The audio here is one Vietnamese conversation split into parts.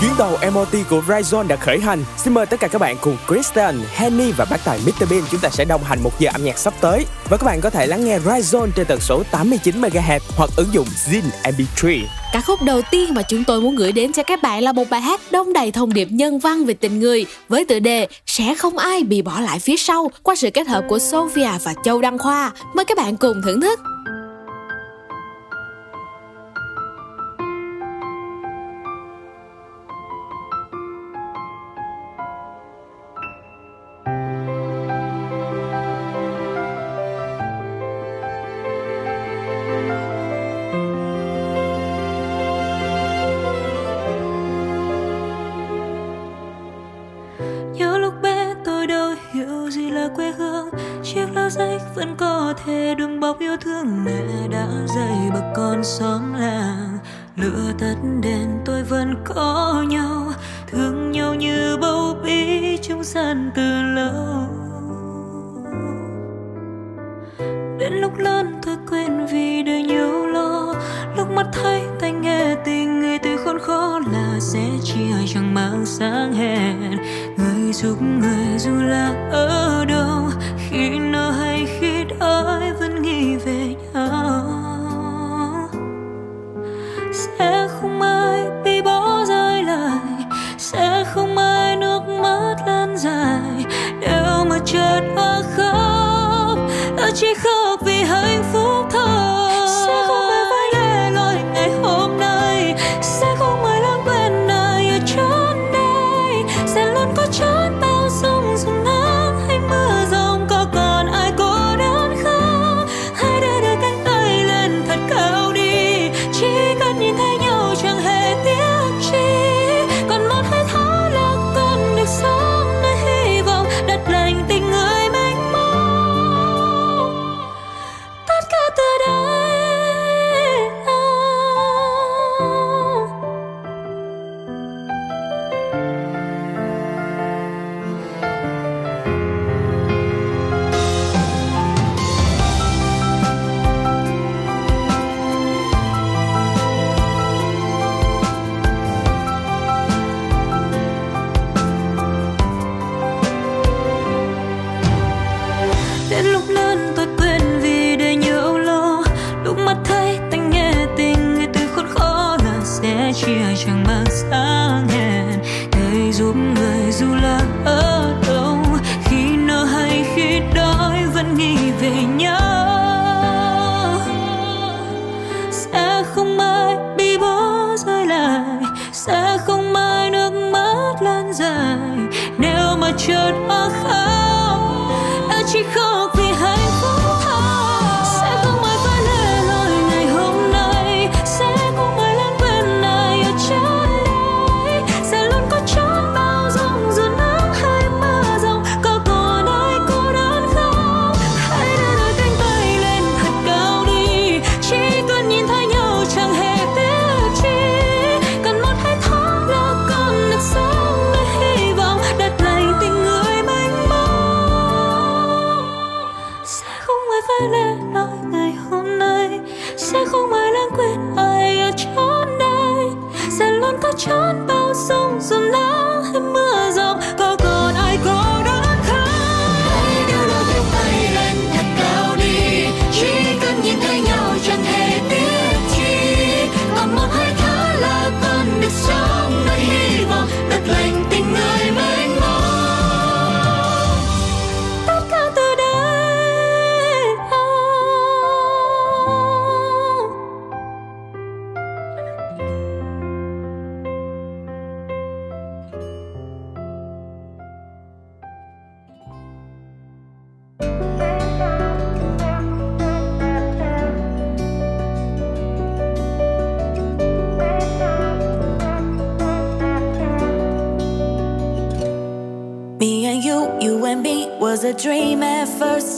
Chuyến tàu MOT của Verizon đã khởi hành. Xin mời tất cả các bạn cùng Kristen, Henny và bác tài Mr Bean chúng ta sẽ đồng hành một giờ âm nhạc sắp tới. Và các bạn có thể lắng nghe Verizon trên tần số 89 MHz hoặc ứng dụng Zin MP3. Ca khúc đầu tiên mà chúng tôi muốn gửi đến cho các bạn là một bài hát đông đầy thông điệp nhân văn về tình người với tựa đề Sẽ không ai bị bỏ lại phía sau qua sự kết hợp của Sophia và Châu Đăng Khoa. Mời các bạn cùng thưởng thức.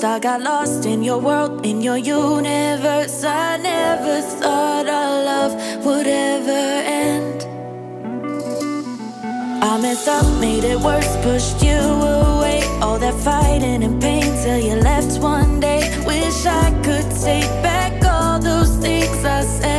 lost, I got lost in your world, in your universe. I never thought our love would ever end. I messed up, made it worse, pushed you away. All that fighting and pain till you left one day. Wish I could take back all those things I said.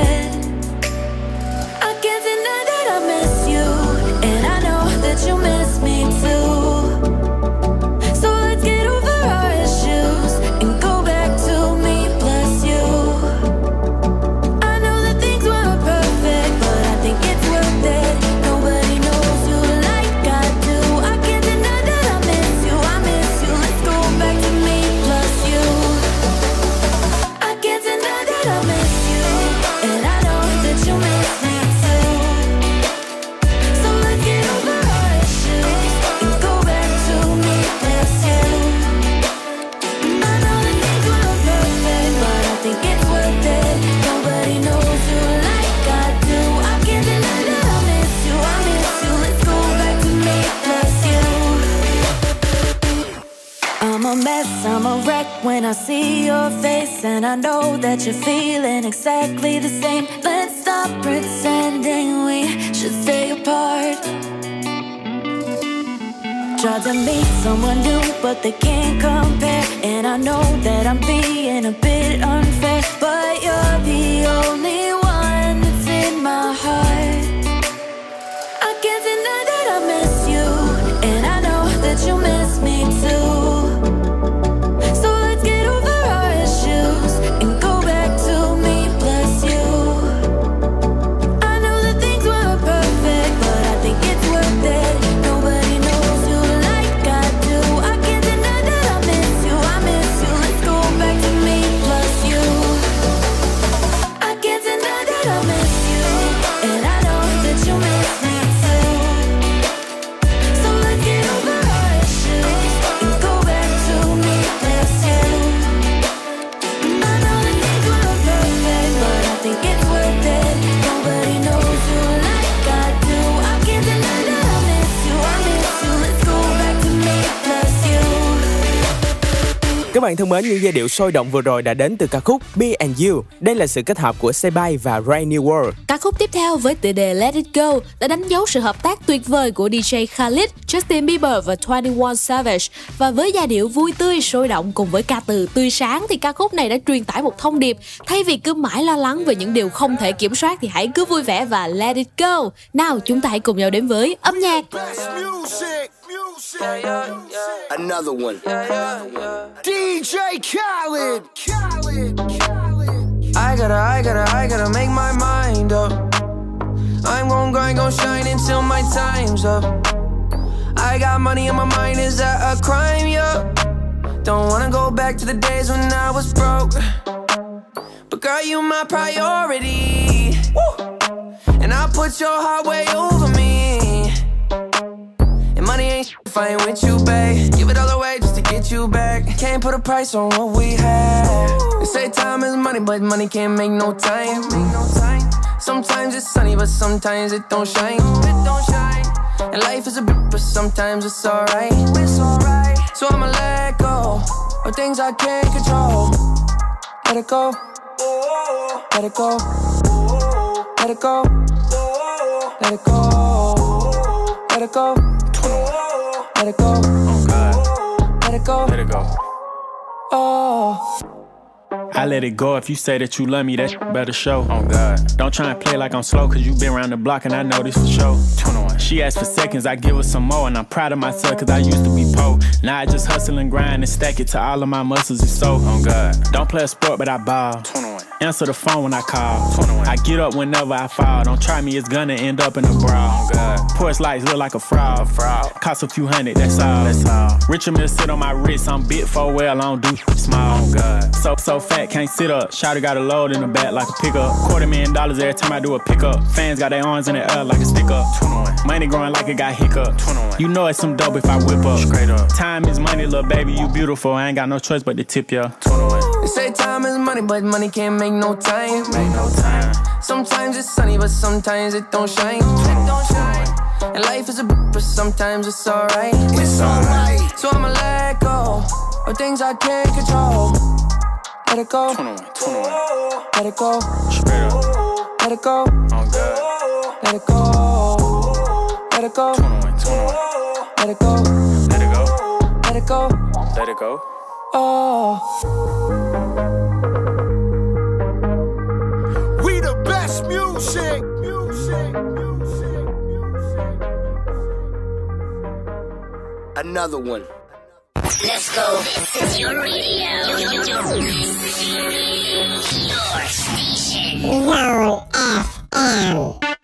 I see your face, and I know that you're feeling exactly the same. Let's stop pretending we should stay apart. Try to meet someone new, but they can't compare. And I know that I'm being a bit unfair, but you're the only Các bạn thân mến, những giai điệu sôi động vừa rồi đã đến từ ca khúc Be and You. Đây là sự kết hợp của Sebay và Ray New World. Ca khúc tiếp theo với tựa đề Let It Go đã đánh dấu sự hợp tác tuyệt vời của DJ Khalid, Justin Bieber và 21 Savage. Và với giai điệu vui tươi, sôi động cùng với ca từ tươi sáng thì ca khúc này đã truyền tải một thông điệp. Thay vì cứ mãi lo lắng về những điều không thể kiểm soát thì hãy cứ vui vẻ và let it go. Nào, chúng ta hãy cùng nhau đến với âm nhạc. Music, music, Another one. DJ Khaled. Khaled. Khaled. I gotta, I gotta, I gotta make my mind up. I'm gon' grind, gon' shine until my time's up. I got money on my mind, is that a crime? Yeah. Don't wanna go back to the days when I was broke. But girl, you my priority. Woo. And I put your heart way over me. And money if I ain't with you, babe. Give it all away just to get you back. Can't put a price on what we had. They say time is money, but money can't make no time. Sometimes it's sunny, but sometimes it don't shine. And life is a bitch, but sometimes it's alright. It's alright. So I'ma let go of things I can't control. Let it go. Let it go. Let it go. Let it go. Let it go. Let it go. Oh God, Let it go. let it go. Oh. I let it go if you say that you love me, that better show. Oh God. Don't try and play like I'm slow, cause you been around the block and I know this for sure. 21. She asked for seconds, I give her some more, and I'm proud of myself cause I used to be poor. Now I just hustle and grind and stack it to all of my muscles is so. Oh God. Don't play a sport, but I ball. 21. Answer the phone when I call. 21. I get up whenever I fall. Don't try me, it's gonna end up in a brawl. Oh Porch lights look like a fraud. fraud. Cost a few hundred, that's all. That's all. Richard Mill sit on my wrist, I'm big for well, I don't do small. Oh God. So so fat, can't sit up. Shotty got a load in the back like a pickup. Quarter million dollars every time I do a pickup. Fans got their arms in the air like a stick up. 21. Money growing like it got hiccup. 21. You know it's some dope if I whip up. Straight up. Time is money, little baby, you beautiful. I ain't got no choice but to tip ya. 21. They say time is money, but money can't make no time. Ain't no time. Sometimes it's sunny, but sometimes it don't shine. It don't shine. And life is a bitch, but sometimes it's alright. It's alright. So I'ma let go of things I can't control. Let it go. 21. 21. Let it go. Straight up. Let it go. Oh God. Let it go. Let it go. 21. Let it go. Let it go. Let it go. Let it go. Oh. The music. Music. Music. Music. Another one. Let's go. This is your radio. Your station. Zone FM.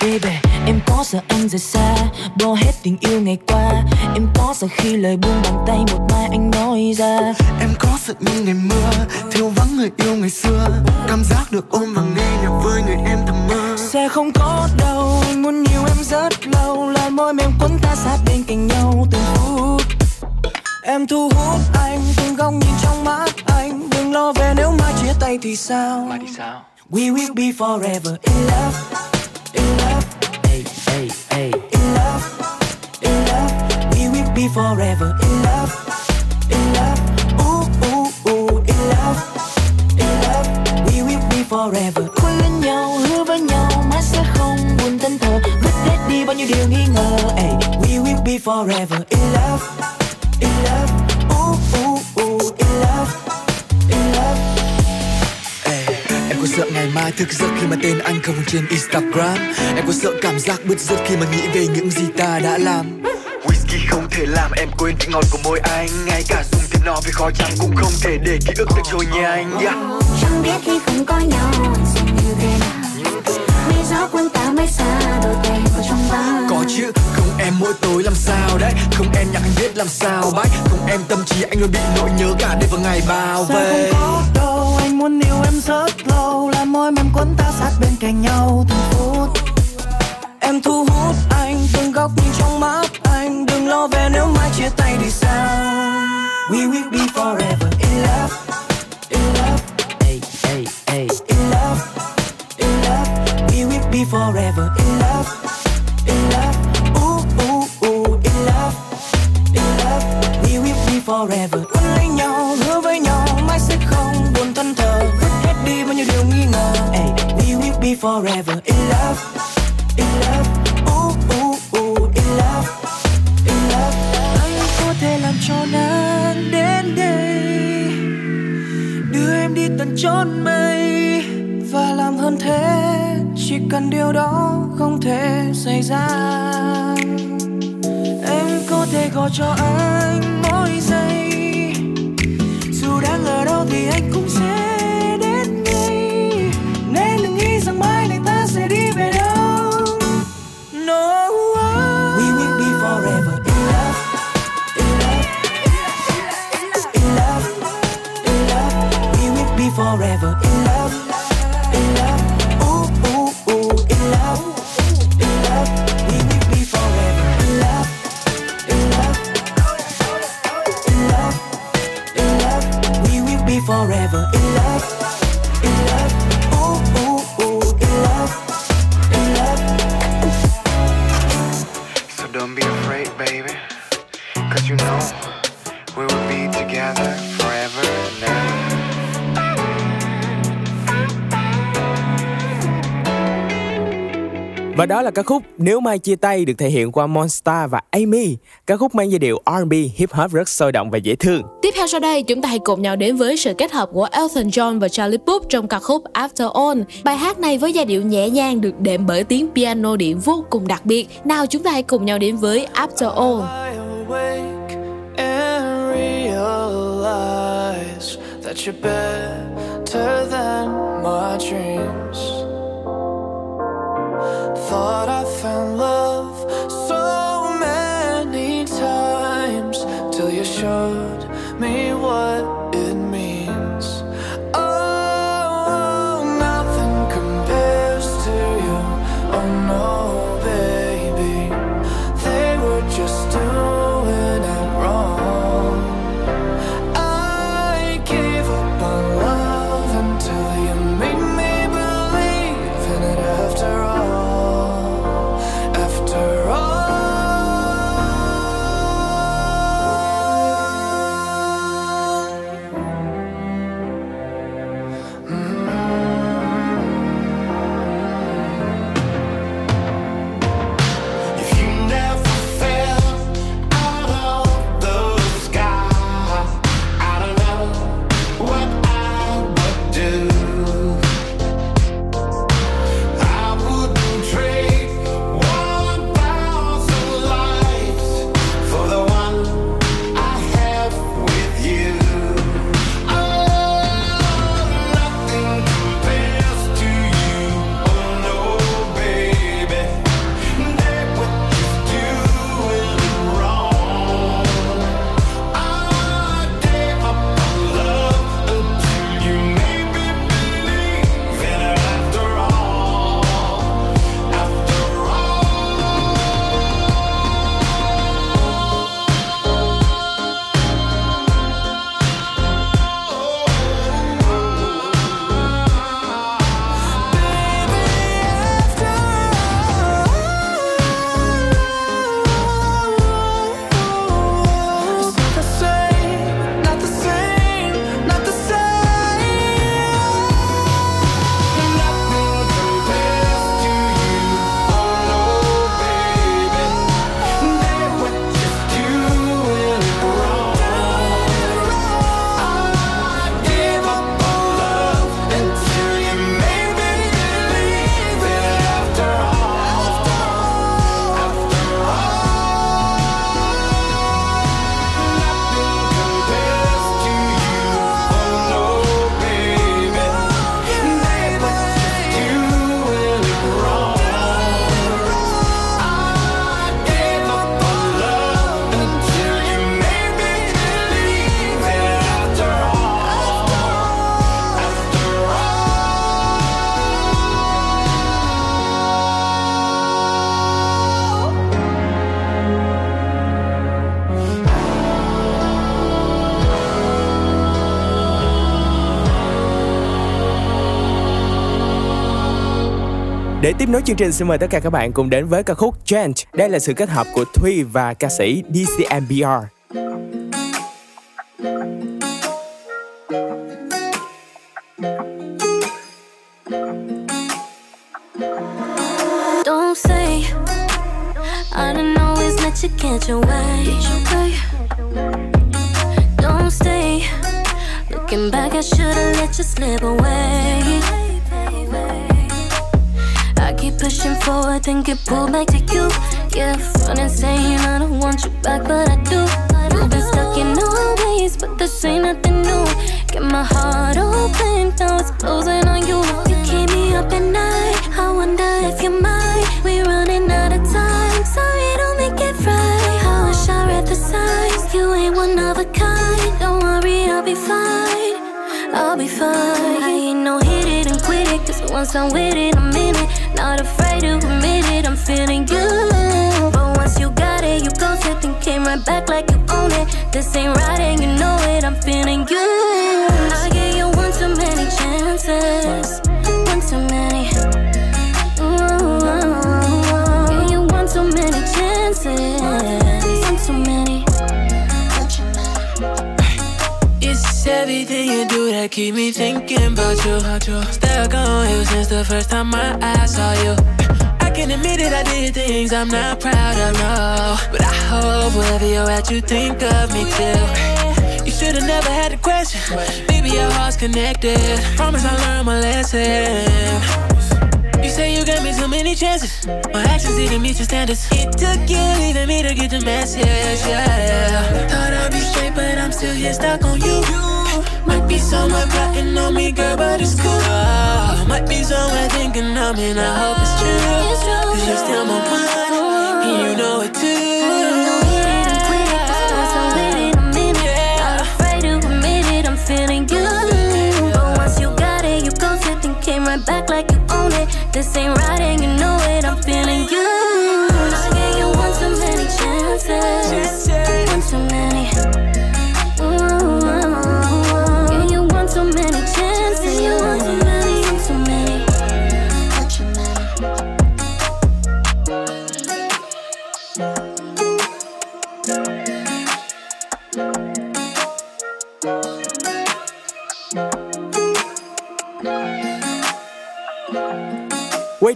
Baby, em có sợ anh rời xa Bỏ hết tình yêu ngày qua. Em có sợ khi lời buông bàn tay Một mai anh nói ra. Em có sợ những ngày mưa Thiếu vắng người yêu ngày xưa. Cảm giác được ôm và nghe nhạc với người em thầm mơ. Sẽ không có đâu Anh muốn yêu em rất lâu. Là môi mềm cuốn ta sát bên cạnh nhau từng phút. Em thu hút anh Từng góc nhìn trong mắt anh. Đừng lo về nếu mai chia tay thì sao? Mà thì sao? We will be forever in love Forever. In love In love Ooh, ooh, ooh In love In love We will be forever Quên lên nhau Hứa với nhau Mãi sẽ không buồn thân thờ. Vứt hết đi bao nhiêu điều nghi ngờ hey, We will be forever. In love In love. Sợ ngày mai thức giấc khi mà tên anh không trên Instagram. Em có sợ cảm giác bứt rứt khi mà nghĩ về những gì ta đã làm. Whisky không thể làm em quên vị ngọt của môi anh. Ngay cả dùng thêm nó vì khó chăng cũng không thể để ký ức được trôi nhanh yeah. Chẳng biết khi không có nhau sẽ như thế nào. Vì gió cuốn ta mãi xa đôi tay vào trong bao. Có chứ, không em mỗi tối làm sao đấy. Không em nhạc anh biết làm sao bách Không em tâm trí anh luôn bị nỗi nhớ cả đêm và ngày bao Sẽ về không có đâu muốn yêu em rất lâu là môi mềm cuốn ta sát bên cạnh nhau từng phút. Em thu hút anh từng góc nhìn trong mắt anh. Đừng lo về nếu mai chia tay thì sao? We will be forever in love in love. Hey, hey, hey. in love in love. We will be forever in love in love. Ooh, ooh, ooh. in love in love. We will be forever. Forever. In love in love. Ooh, ooh, ooh. in love in love. Anh có thể làm cho nắng đến đây. Đưa em đi tận chốn mây. Và làm hơn thế chỉ cần điều đó không thể xảy ra. Em có thể gọi cho anh mỗi giây. Dù đang ở đâu thì anh cũng forever. In love đó là ca khúc Nếu Mai Chia Tay được thể hiện qua Monster và Amy. Ca khúc mang giai điệu R&B hip hop rất sôi động và dễ thương. Tiếp theo sau đây, chúng ta hãy cùng nhau đến với sự kết hợp của Elton John và Charlie Puth trong ca khúc After All. Bài hát này với giai điệu nhẹ nhàng được đệm bởi tiếng piano điện vô cùng đặc biệt. Nào chúng ta hãy cùng nhau đến với After All. I awake and realize that you're better than my dreams. Thought I found love so many times till you showed nối chương trình, xin mời tất cả các bạn cùng đến với ca khúc Change. Đây là sự kết hợp của Thuy và ca sĩ DCMBR. Get pulled back to you. Yeah, and saying I don't want you back, but I do. You've been stuck in old ways, but this ain't nothing new. Get my heart open, now it's closing on you. You keep me up at night. I wonder if you're mine. We're running out of time. Sorry, don't make it right. I wish I read the signs. You ain't one of a kind. Don't worry, I'll be fine. I'll be fine. I ain't no hit it and quit it. Cause once I'm with it, keep me thinking about you. How true stuck on you since the first time my eyes saw you. I can admit it, I did things I'm not proud of, no. But I hope wherever you're at, you think of me too. You should've never had the question. Maybe our hearts connected. Promise I'll learn my lesson. You say you gave me too many chances. My actions didn't meet your standards. It took you leaving me to get the message, Yeah, yeah. Thought I'd be straight, but I'm still here stuck on you. Might be someone plotting on me, girl, but it's cool. Might be someone thinking of me, and I hope it's true. Cause you're still my one, and you know it too. Feeling good, but once you got it, you go sit and came right back like you own it. This ain't right and you know it. I'm feeling good. I gave you one too many chances, one too many.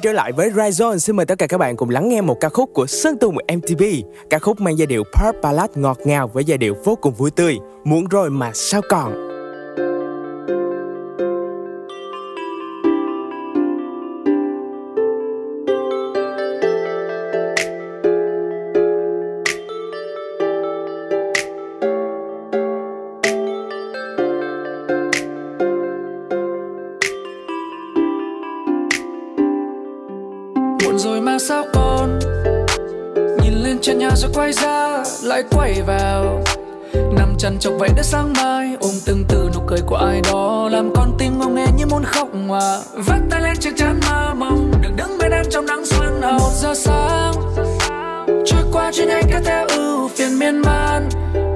Trở lại với Rizon, xin mời tất cả các bạn cùng lắng nghe một ca khúc của Sơn Tùng MTV. Ca khúc mang giai điệu pop ballad ngọt ngào với giai điệu vô cùng vui tươi. Muốn rồi mà sao còn. Nằm chăn chọc vậy đến sáng mai. Ôm từng từ nụ cười của ai đó, làm con tim ngông nghe như muốn khóc mà. Vắt tay lên trên chán mơ mong được đứng bên em trong nắng xuân hậu một giờ sáng. Trôi qua trên anh cứ theo ưu phiền miên man.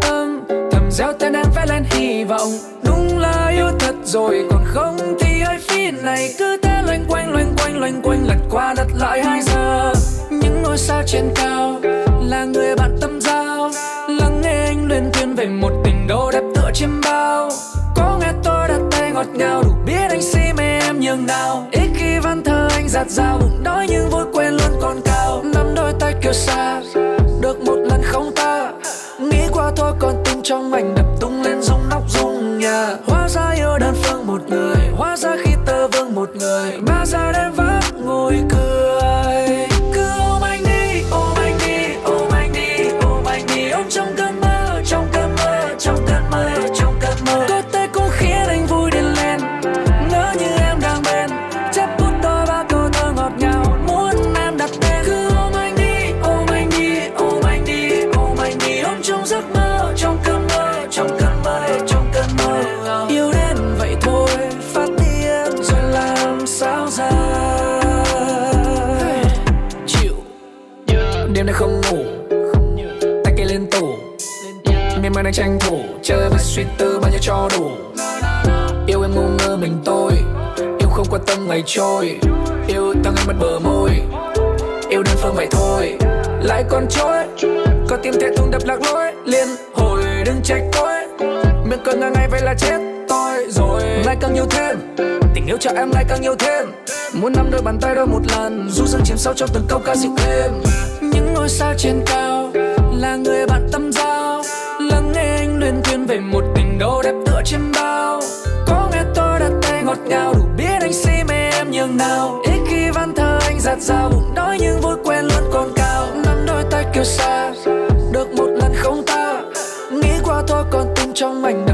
Âm thầm gieo tên em vẽ lên hy vọng. Đúng là yêu thật rồi, còn không thì hơi phi này. Cứ thế loanh quanh loanh quanh loanh quanh, lật qua lật lại hai giờ. Những ngôi sao trên cao là người bạn tâm giao lắng nghe anh luyên thuyên về một tình đâu đẹp tựa chiêm bao. Có nghe tôi đặt tay ngọt ngào, đủ biết anh si mê em nhường nào. Ít khi văn thơ anh giạt dao bụng đói nhưng vui quên luôn còn cao. Nắm đôi tay kêu xa được một lần không ta nghĩ qua thôi, còn tim trong anh đập tung lên giống nóc rung nhà. Hóa ra yêu đơn phương một người, hóa ra khi tơ vương một người. Ba giờ đêm vác ngồi cười. Đang tranh thủ chơi với suy tư bao nhiêu cho đủ. Yêu em ngu ngơ mình tôi, yêu không qua tâm ngày trôi. Yêu tăng anh mất bờ môi, yêu đơn phương vậy thôi. Lại còn trôi có tim thế thùng đập lạc lối. Liên hồi đừng trách tôi, miệng cười ngang ngay vậy là chết tôi rồi. Ngày càng nhiều thêm, tình yêu cho em ngày càng nhiều thêm. Muốn nắm đôi bàn tay đôi một lần, du dương chìm sâu trong từng câu ca dịu êm những ngôi sao trên cao là người bạn tâm giao về một tình đô đẹp tựa trên bao. Có nghe tôi đặt tay ngọt ngào, đủ biết anh si mê em nhường nào. Ít khi văn thơ anh giạt dao bụng đói nhưng vui quen luôn còn cao. Nắm đôi tay kêu xa, được một lần không ta nghĩ qua thôi còn tim trong mảnh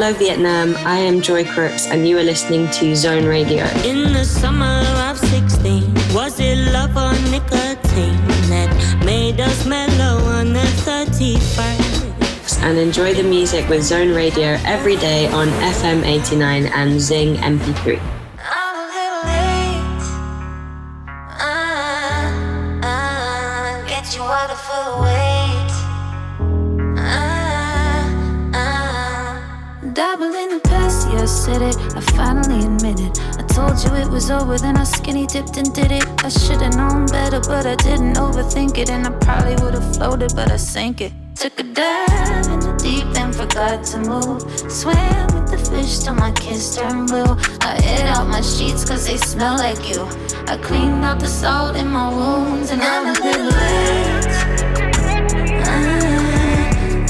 Hello, Vietnam. I am Joy Crooks, and you are listening to Zone Radio. In the summer of 16, was it love or nicotine that made us mellow on the 31st? And enjoy the music with Zone Radio every day on FM 89 and Zing MP3. It. And I probably would've floated, but I sank it. Took a dive in the deep and forgot to move. Swam with the fish till my kiss turned blue. I hid out my sheets cause they smell like you. I cleaned out the salt in my wounds and I'm a little late. Uh,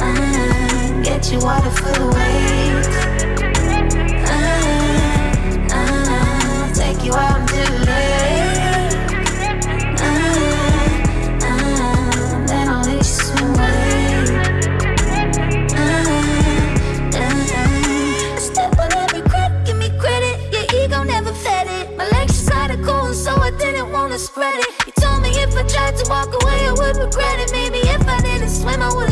uh, get you water for the weight. Away, I would regret it. Maybe if I didn't swim, I would've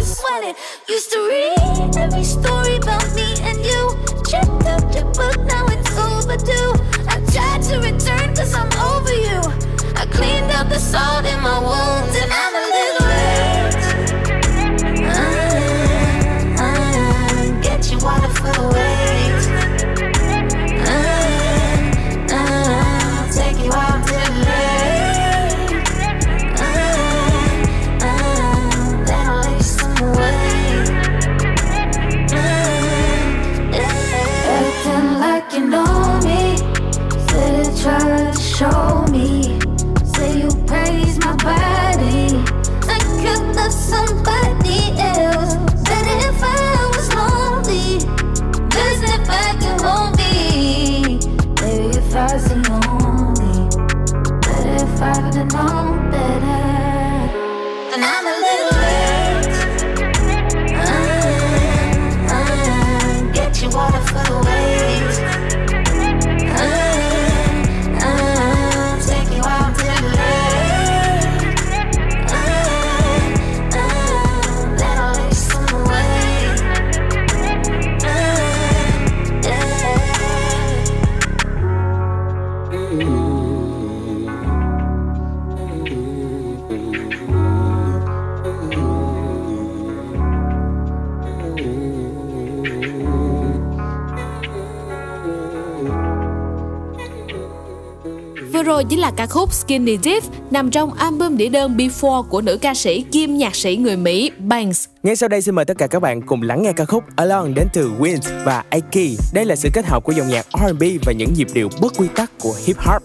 rồi chính là ca khúc Skinny Dip nằm trong album đĩa đơn Before của nữ ca sĩ kiêm nhạc sĩ người Mỹ Banks. Ngay sau đây xin mời tất cả các bạn cùng lắng nghe ca khúc Alone đến từ Wins và Aiki. Đây là sự kết hợp của dòng nhạc R&B và những nhịp điệu bất quy tắc của hip hop.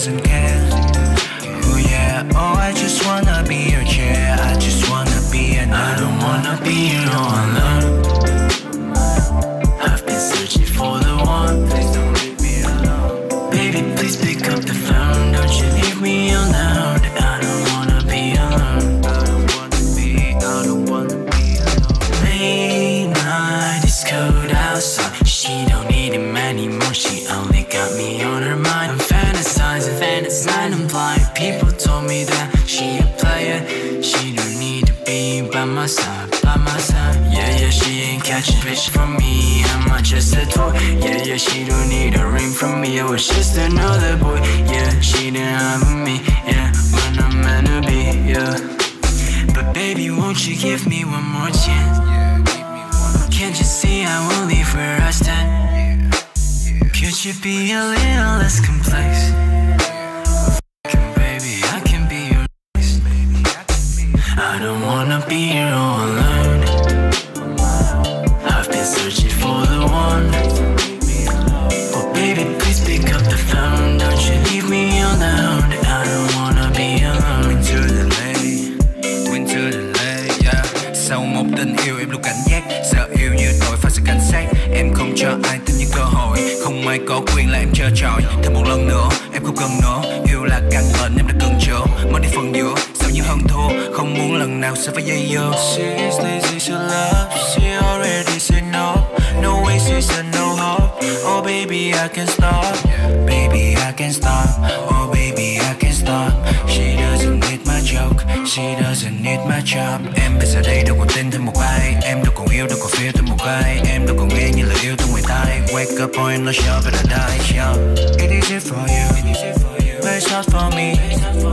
Doesn't care. Side, by my side. Yeah, yeah, she ain't catching fish from me. I'm not just a toy. Yeah, yeah, she don't need a ring from me. I was just another boy. Yeah, she didn't have me. Yeah, when I'm meant to be. Yeah. But baby, won't you give me one more chance? Can't you see I won't leave where I stand? Could you be a little less complex? I don't wanna be here all alone. I've been searching for the one. Baby, please pick up the phone. Don't you leave me alone. I don't wanna be alone. Winter delay, winter delay, yeah. Sau một tình yêu em luôn cảnh giác Sợ yêu như tội phải sự cảnh sát Em không cho ai thêm những cơ hội Không ai có quyền là em chơi tròi Thêm một lần nữa em không cần nữa Yêu là căn bệnh lần nào sẽ phải dây dưa She is lazy to love. She already said no. No way, she said no hope. Oh baby, I can stop. Baby I can stop Oh baby I can stop She doesn't need my joke She doesn't need my job Em bây giờ đây đâu còn tin thêm một ai Em đâu còn yêu đâu còn feel thêm một ai Em đâu còn nghe như lời yêu từ ngoài tai Wake up boy nó sure but I die yeah. It is it for you. But it's not for me.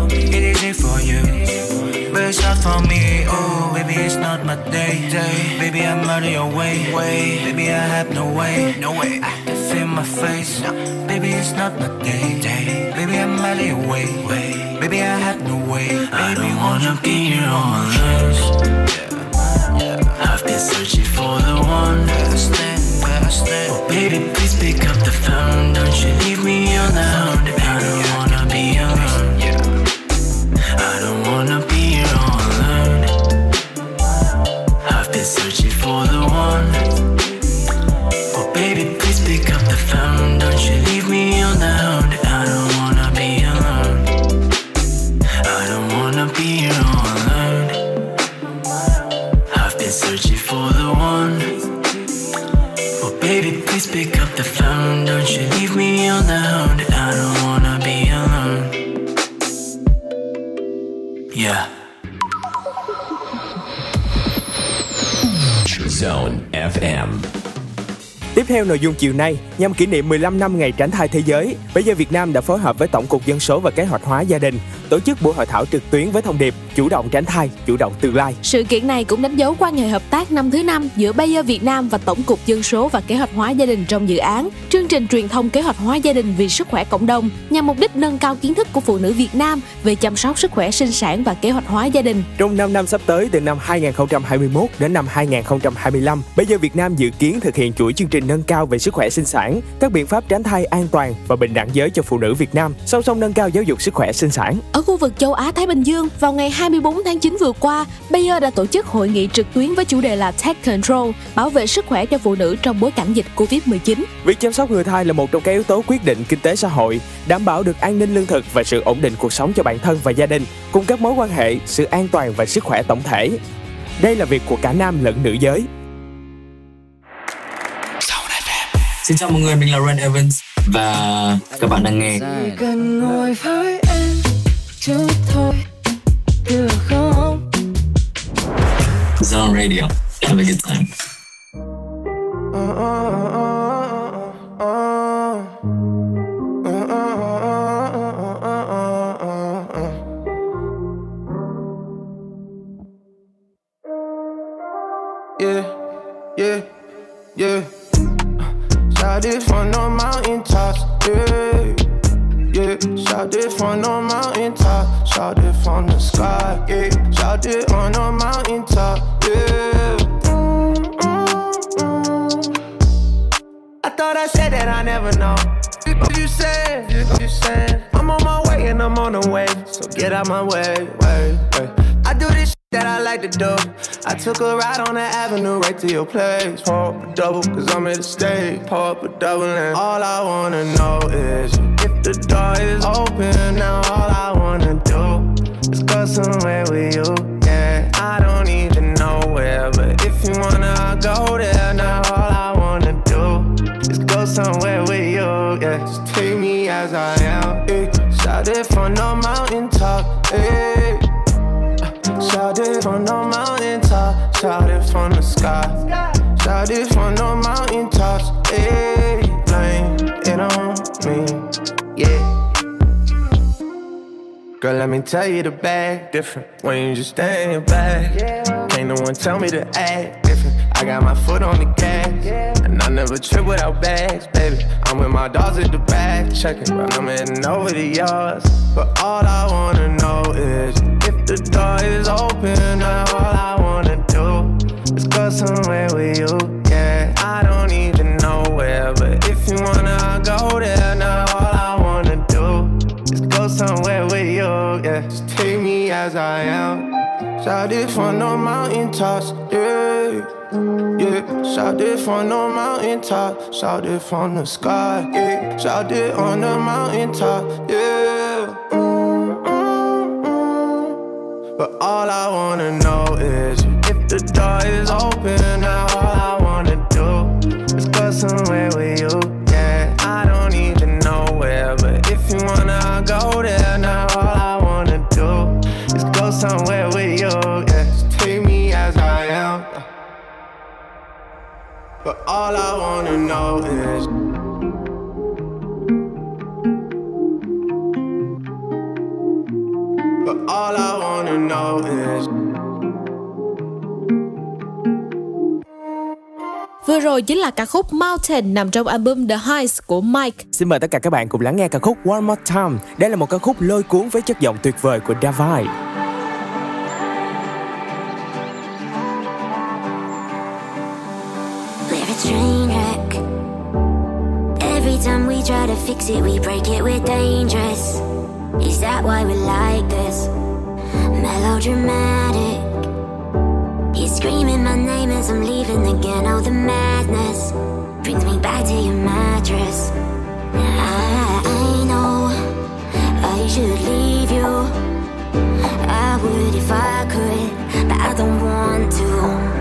It is it for you. But it's not for me. Oh, baby, it's not my day. day. Baby, I'm out of your way. way. Baby, I have no way. No way. I can feel my face. no. Baby, it's not my day. day. Baby, I'm out of your way. way. Baby, I have no way. I don't wanna be here here all all alone? I've been searching for the one Better stand, better stand. Oh baby, please pick up the phone Don't you leave me alone FM. Theo nội dung chiều nay, nhằm kỷ niệm 15 năm ngày tránh thai thế giới, bây giờ Việt Nam đã phối hợp với Tổng cục Dân số và Kế hoạch hóa gia đình tổ chức buổi hội thảo trực tuyến với thông điệp chủ động tránh thai, chủ động tương lai. Sự kiện này cũng đánh dấu quan hệ hợp tác năm thứ năm giữa Bayer Việt Nam và Tổng cục Dân số và Kế hoạch hóa gia đình trong dự án chương trình truyền thông kế hoạch hóa gia đình vì sức khỏe cộng đồng nhằm mục đích nâng cao kiến thức của phụ nữ Việt Nam về chăm sóc sức khỏe sinh sản và kế hoạch hóa gia đình. Trong 5 năm sắp tới từ năm 2021 đến năm 2025, bây giờ Việt Nam dự kiến thực hiện chuỗi chương trình nâng cao về sức khỏe sinh sản, các biện pháp tránh thai an toàn và bình đẳng giới cho phụ nữ Việt Nam, song song nâng cao giáo dục sức khỏe sinh sản. Ở khu vực châu Á Thái Bình Dương, vào ngày 24 tháng 9 vừa qua, Bayer đã tổ chức hội nghị trực tuyến với chủ đề là Tech Control, bảo vệ sức khỏe cho phụ nữ trong bối cảnh dịch Covid-19. Việc chăm sóc người thai là một trong các yếu tố quyết định kinh tế xã hội, đảm bảo được an ninh lương thực và sự ổn định cuộc sống cho bản thân và gia đình, cùng các mối quan hệ, sự an toàn và sức khỏe tổng thể. Đây là việc của cả nam lẫn nữ giới. Xin chào mọi người, mình là Ren Evans. và các bạn đang nghe Chỉ cần ngồi với em chút thôi được không Zone Radio. Have a good time. Yeah, yeah, yeah. Shout it from the mountain tops, yeah, yeah. Shout it from the mountain top, shout it from the sky, yeah. Shout it on the mountain top, yeah. Mm, mm, mm. I thought I said that I never know. What you said, what you said. I'm on my way and I'm on the way, so get out my way, way, way. I do this that I like to do. I took a ride on the avenue right to your place. Pour up a double, cause I'm at the stage. Pour up a double, and all I wanna know is if the door is open. Now all I wanna do is go somewhere with you. Yeah, I don't even know where, but if you wanna, I'll go there. Now all I wanna do is go somewhere with you. Yeah, just take me as I am. Yeah. Shout it from the mountaintop. Yeah. Shout it from the mountaintop, shout it from the sky. Shout it from the mountaintops, hey, eh, blame it on me, yeah. Girl, let me tell you the bag different when you just stand back. Can't no one tell me to act. I got my foot on the gas, and I never trip without bags, baby. I'm with my dogs at the back, checking, but I'm heading over to yours. But all I wanna know is if the door is open, now all I wanna do is go somewhere with you. Yeah, I don't even know where, but if you wanna, I'll go there. Now all I wanna do is go somewhere with you. Yeah, just take me as I am. Shout it from the mountaintops, yeah. Yeah, shout it from the mountaintop, shout it from the sky, yeah. Shout it on the mountaintop, yeah. But all I wanna know is if the door is open, now all I wanna do is go somewhere with all I wanna know is. But all I wanna know is. Vừa rồi chính là ca khúc Mountain nằm trong album The Heights của Mike. Xin mời tất cả các bạn cùng lắng nghe ca khúc One More Time. Đây là một ca khúc lôi cuốn với chất giọng tuyệt vời của Davide. We try to fix it, we break it, we're dangerous. Is that why we're like this? Melodramatic. You're screaming my name as I'm leaving again. Oh, the madness brings me back to your mattress. I, I know I should leave you. I would if I could, but I don't want to.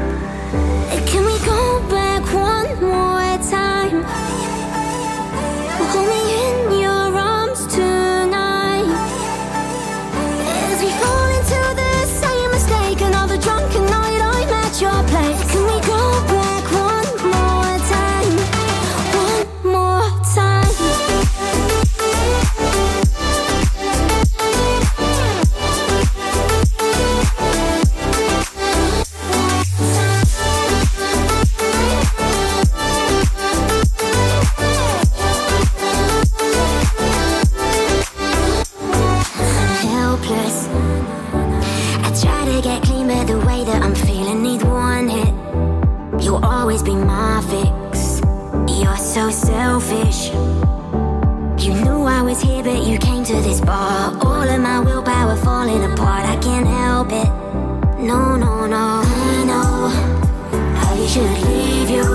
You knew I was here, but you came to this bar. All of my willpower falling apart. I can't help it. No, no, no. I know I should leave you.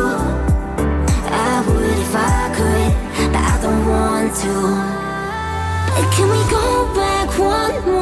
I would if I could, but I don't want to. Can we go back one more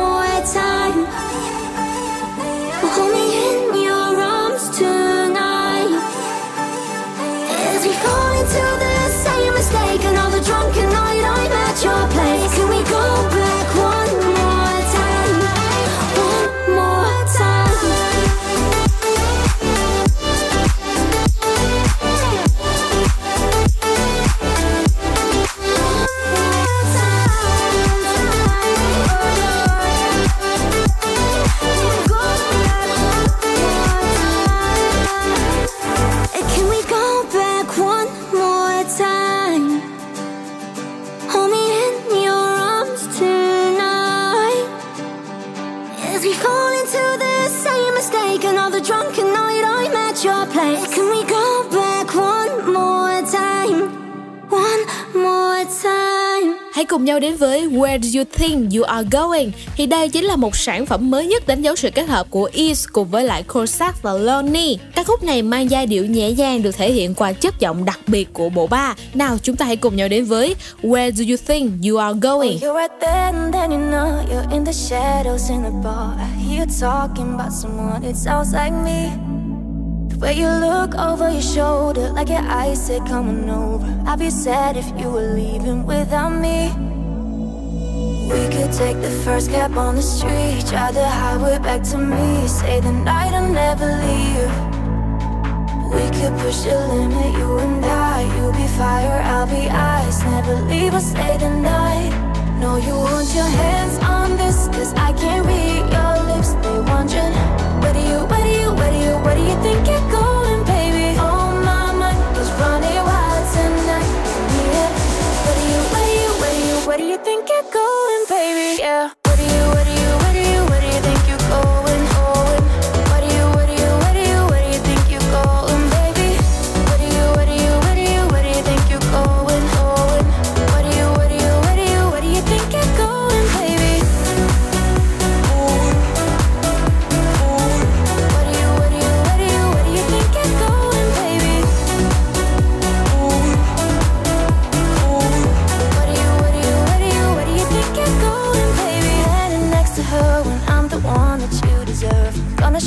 You Think You Are Going Thì đây chính là một sản phẩm mới nhất đánh dấu sự kết hợp của East cùng với lại Corsac và Lonnie Ca khúc này mang giai điệu nhẹ nhàng được thể hiện qua chất giọng đặc biệt của bộ ba Nào chúng ta hãy cùng nhau đến với Where Do You Think You Are Going You're right there and then you know you're in the shadows in the bar. I hear you talking about someone, it sounds like me. The you look over your shoulder, like your eyes said, Come on over. I'd be sad if you were leaving without me. We could take the first cab on the street, try the highway back to me. Say the night I'll never leave. We could push the limit, you and I. You'll be fire, I'll be ice. Never leave or stay the night. No, you want your hands on this, cause I can't read your lips. They wondering, where do you, where do you, where do you, where do you think you're going, baby? Oh, my mind is running wild tonight. Where do you, where do you, where do you, where do you think you're going? Yeah.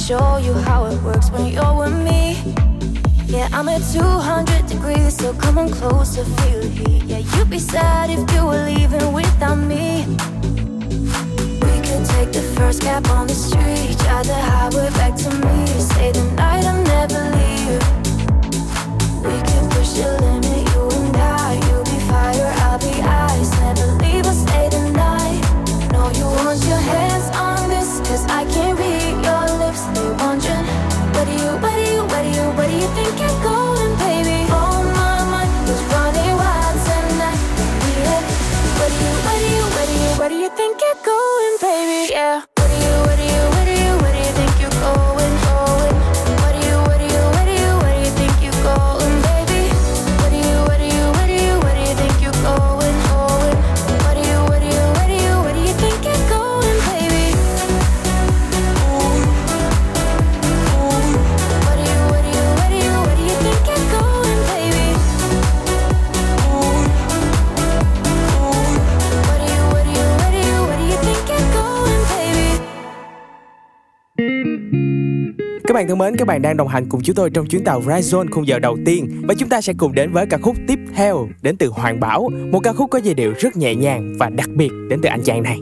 Show you how it works when you're with me. Yeah, I'm at 200 degrees, so come on closer, feel the heat. Yeah, you'd be sad if you were leaving without me. We could take the first cab on the street, try the highway back to me. Say the night I'll never leave. We can push the limit, you and I. You be fire, I'll be ice. Never leave or stay the night. No, you want your hands think you're going, Các bạn thân mến, các bạn đang đồng hành cùng chúng tôi trong chuyến tàu Horizon khung giờ đầu tiên. Và chúng ta sẽ cùng đến với ca khúc tiếp theo đến từ Hoàng Bảo, một ca khúc có giai điệu rất nhẹ nhàng và đặc biệt đến từ anh chàng này.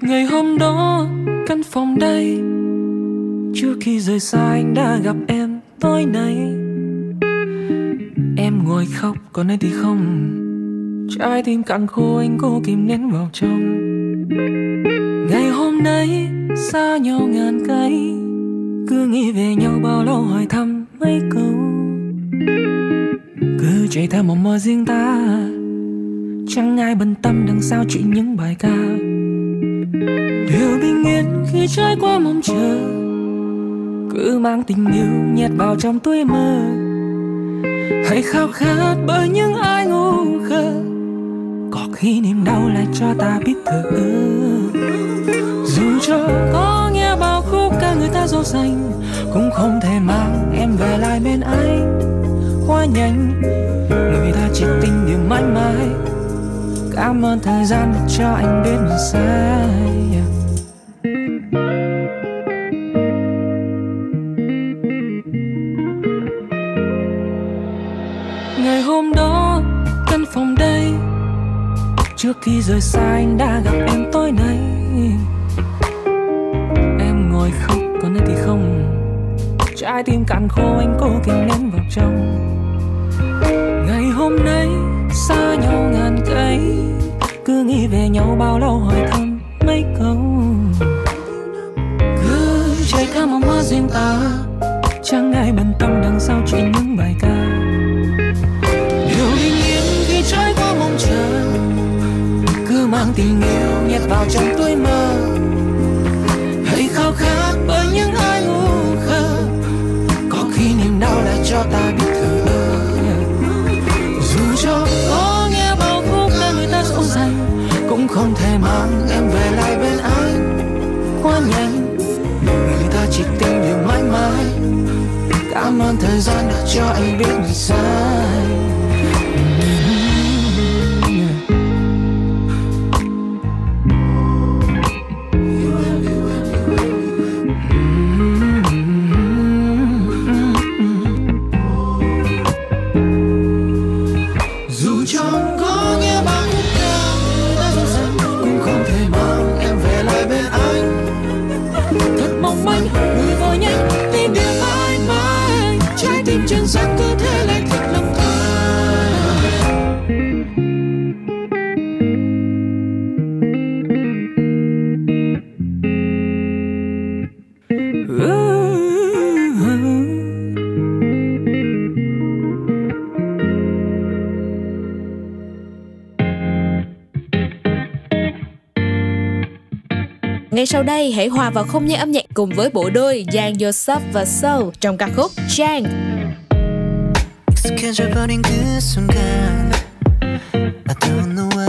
Ngày hôm đó căn phòng đây Trước khi rời xa anh đã gặp em tối nay. Em ngồi khóc còn anh thì không? Trái tim cạn khô anh cố kìm nén vào trong. Ngày hôm nay, xa nhau ngàn cây Cứ nghĩ về nhau bao lâu hỏi thăm mấy câu. Cứ chạy theo một mơ riêng ta, Chẳng ai bận tâm đằng sau chuyện những bài ca. Điều bình yên khi trải qua mong chờ, Cứ mang tình yêu nhét vào trong túi mơ. Hãy khao khát bởi những ai ngu khờ. Có khi niềm đau lại cho ta biết thở Dù cho có nghe bao khúc ca người ta dỗ dành, Cũng không thể mang em về lại bên anh. Quá nhanh, Người ta chỉ tình điều mãi mãi. Cảm ơn thời gian đã cho anh biết mình sai Trước khi rời xa anh đã gặp em tối nay. Em ngồi khóc, còn anh thì không. Trái tim cạn khô anh cố kìm nén vào trong. Ngày hôm nay, xa nhau ngàn cây Cứ nghĩ về nhau bao lâu hỏi thăm mấy câu. Cứ chạy theo mong hoa riêng ta. Chẳng ai bận tâm đằng sau chuyện những bài ca. tình yêu nhét vào trong tuổi mơ. Hãy khao khát bởi những ai ngu khờ. Có khi niềm đau lại cho ta biết thở dù cho có nghe bao khúc là người ta dỗ dành, cũng không thể mang em về lại bên anh quá nhanh, người ta chỉ tin điều mãi mãi. Cảm ơn thời gian đã cho anh biết mình sai. Ngay sau đây, hãy hòa vào không gian âm nhạc cùng với bộ đôi Jang Joseph và Soul trong ca khúc Jang. 익숙해져 그 순간, I don't know why,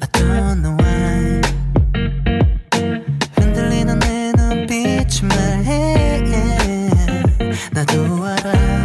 I don't know why 흔들리는 내 눈빛이 말해, 나도 알아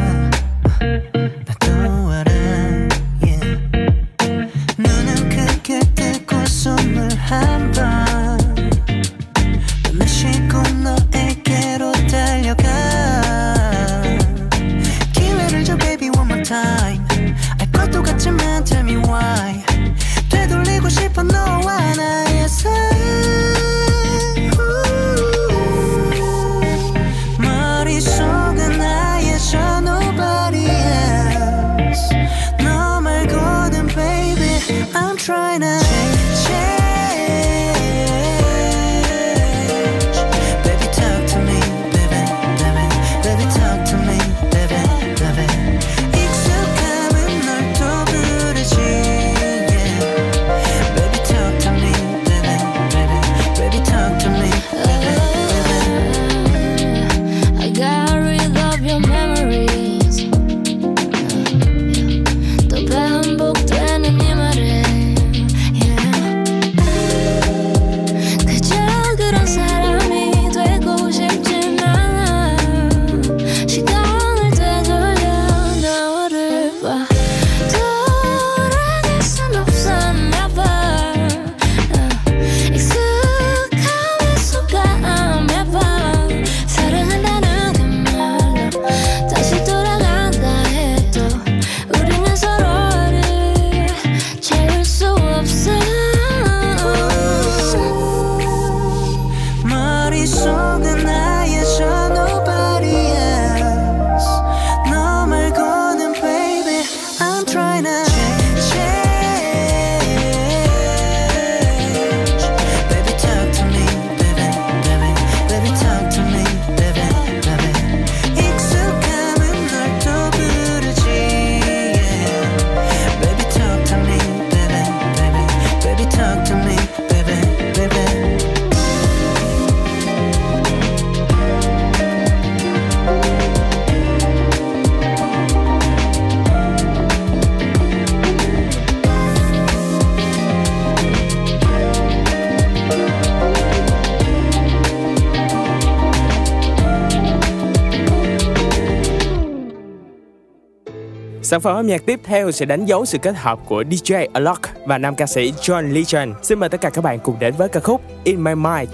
Sản phẩm âm nhạc tiếp theo sẽ đánh dấu sự kết hợp của DJ Alok và nam ca sĩ John Legend. Xin mời tất cả các bạn cùng đến với ca khúc In My Mind.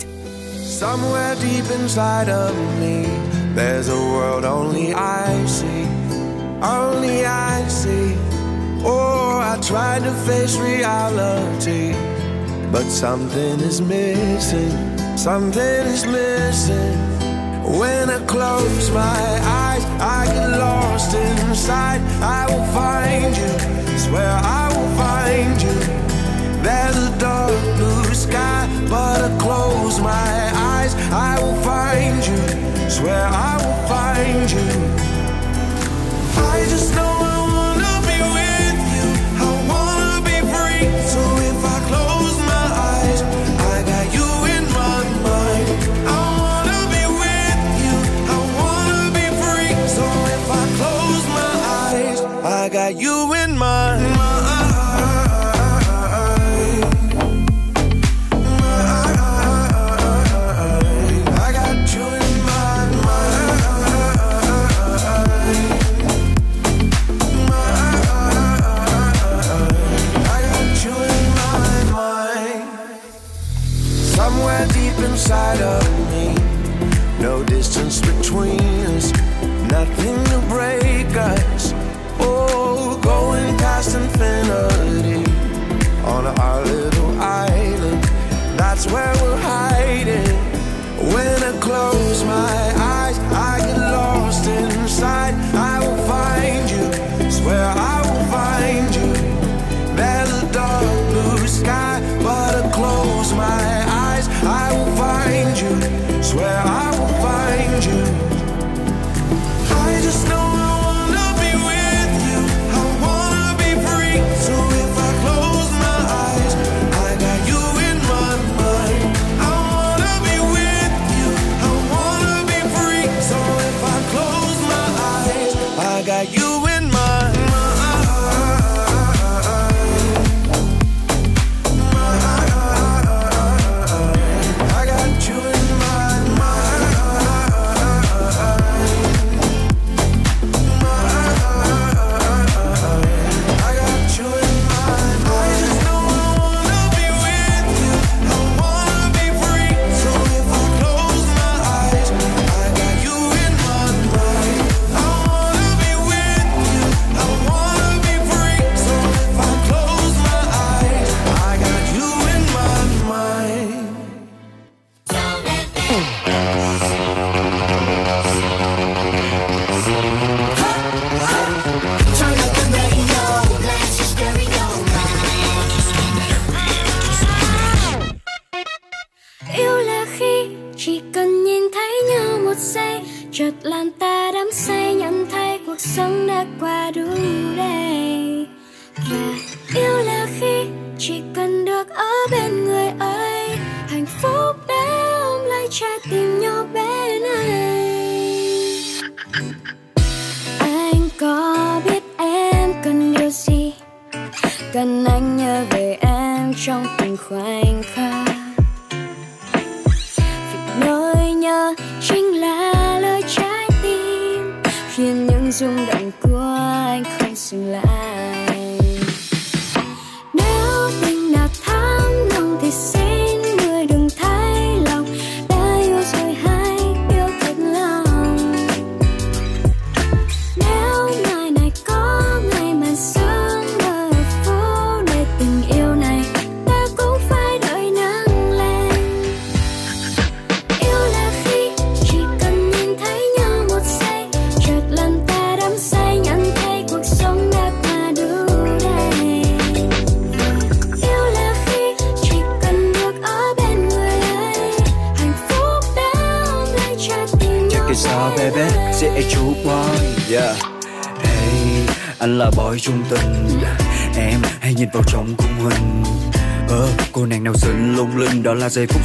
Somewhere deep inside of me There's a world only I see Only I see Oh, I tried to face reality But something is missing Something is missing When I close my eyes, I get lost inside. I will find you, swear I will find you. There's a dark blue sky, but I close my eyes. I will find you, swear I will find you. I just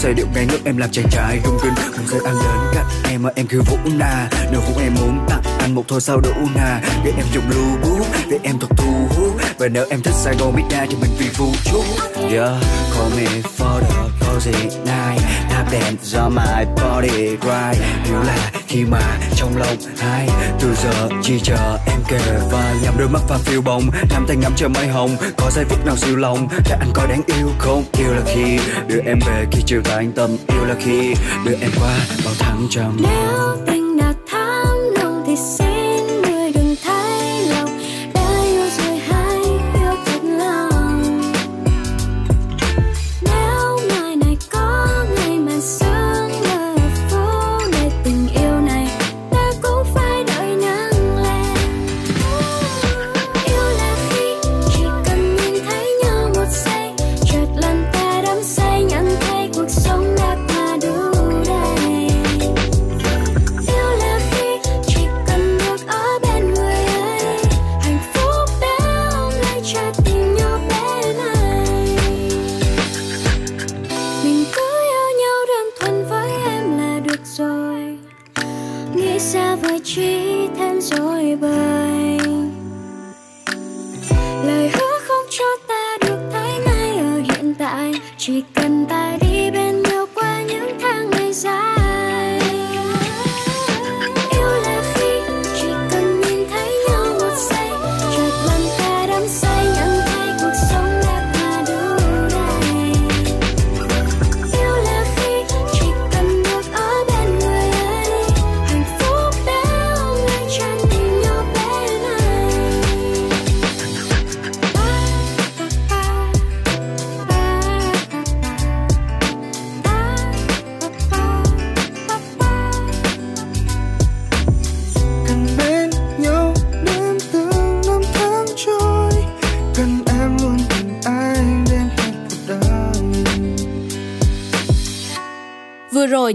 giai điệu ngay nước em làm chàng trai rung rinh Mình sẽ ăn đến cạnh em mà em cứ vũ na. Nếu cũng em muốn tặng anh một thôi sao đủ nà Để em dùng lưu bút, để em thật thu hút Và nếu em thích Sài Gòn biết đa thì mình vì vũ trú Yeah, call me for the cozy night Tap dance on my body right Hiểu là khi mà trong lòng hai từ giờ chỉ chờ, em kề và nhắm đôi mắt và phiêu bồng nắm tay ngắm chờ mây hồng, có giây phút nào siêu lòng. Đã anh có đáng yêu không? Yêu là khi đưa em về khi chiều tà anh tâm, yêu là khi đưa em qua bao tháng trầm. Nếu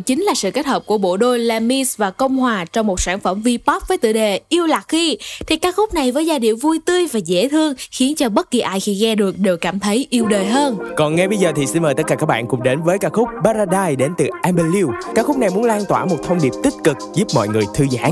chính là sự kết hợp của bộ đôi Lamis và Công Hòa trong một sản phẩm V-pop với tựa đề Yêu Lạc Khi. Thì ca khúc này với giai điệu vui tươi và dễ thương khiến cho bất kỳ ai khi nghe được đều cảm thấy yêu đời hơn. Còn ngay bây giờ thì xin mời tất cả các bạn cùng đến với ca khúc Paradise đến từ Amber Liu. Ca khúc này muốn lan tỏa một thông điệp tích cực giúp mọi người thư giãn.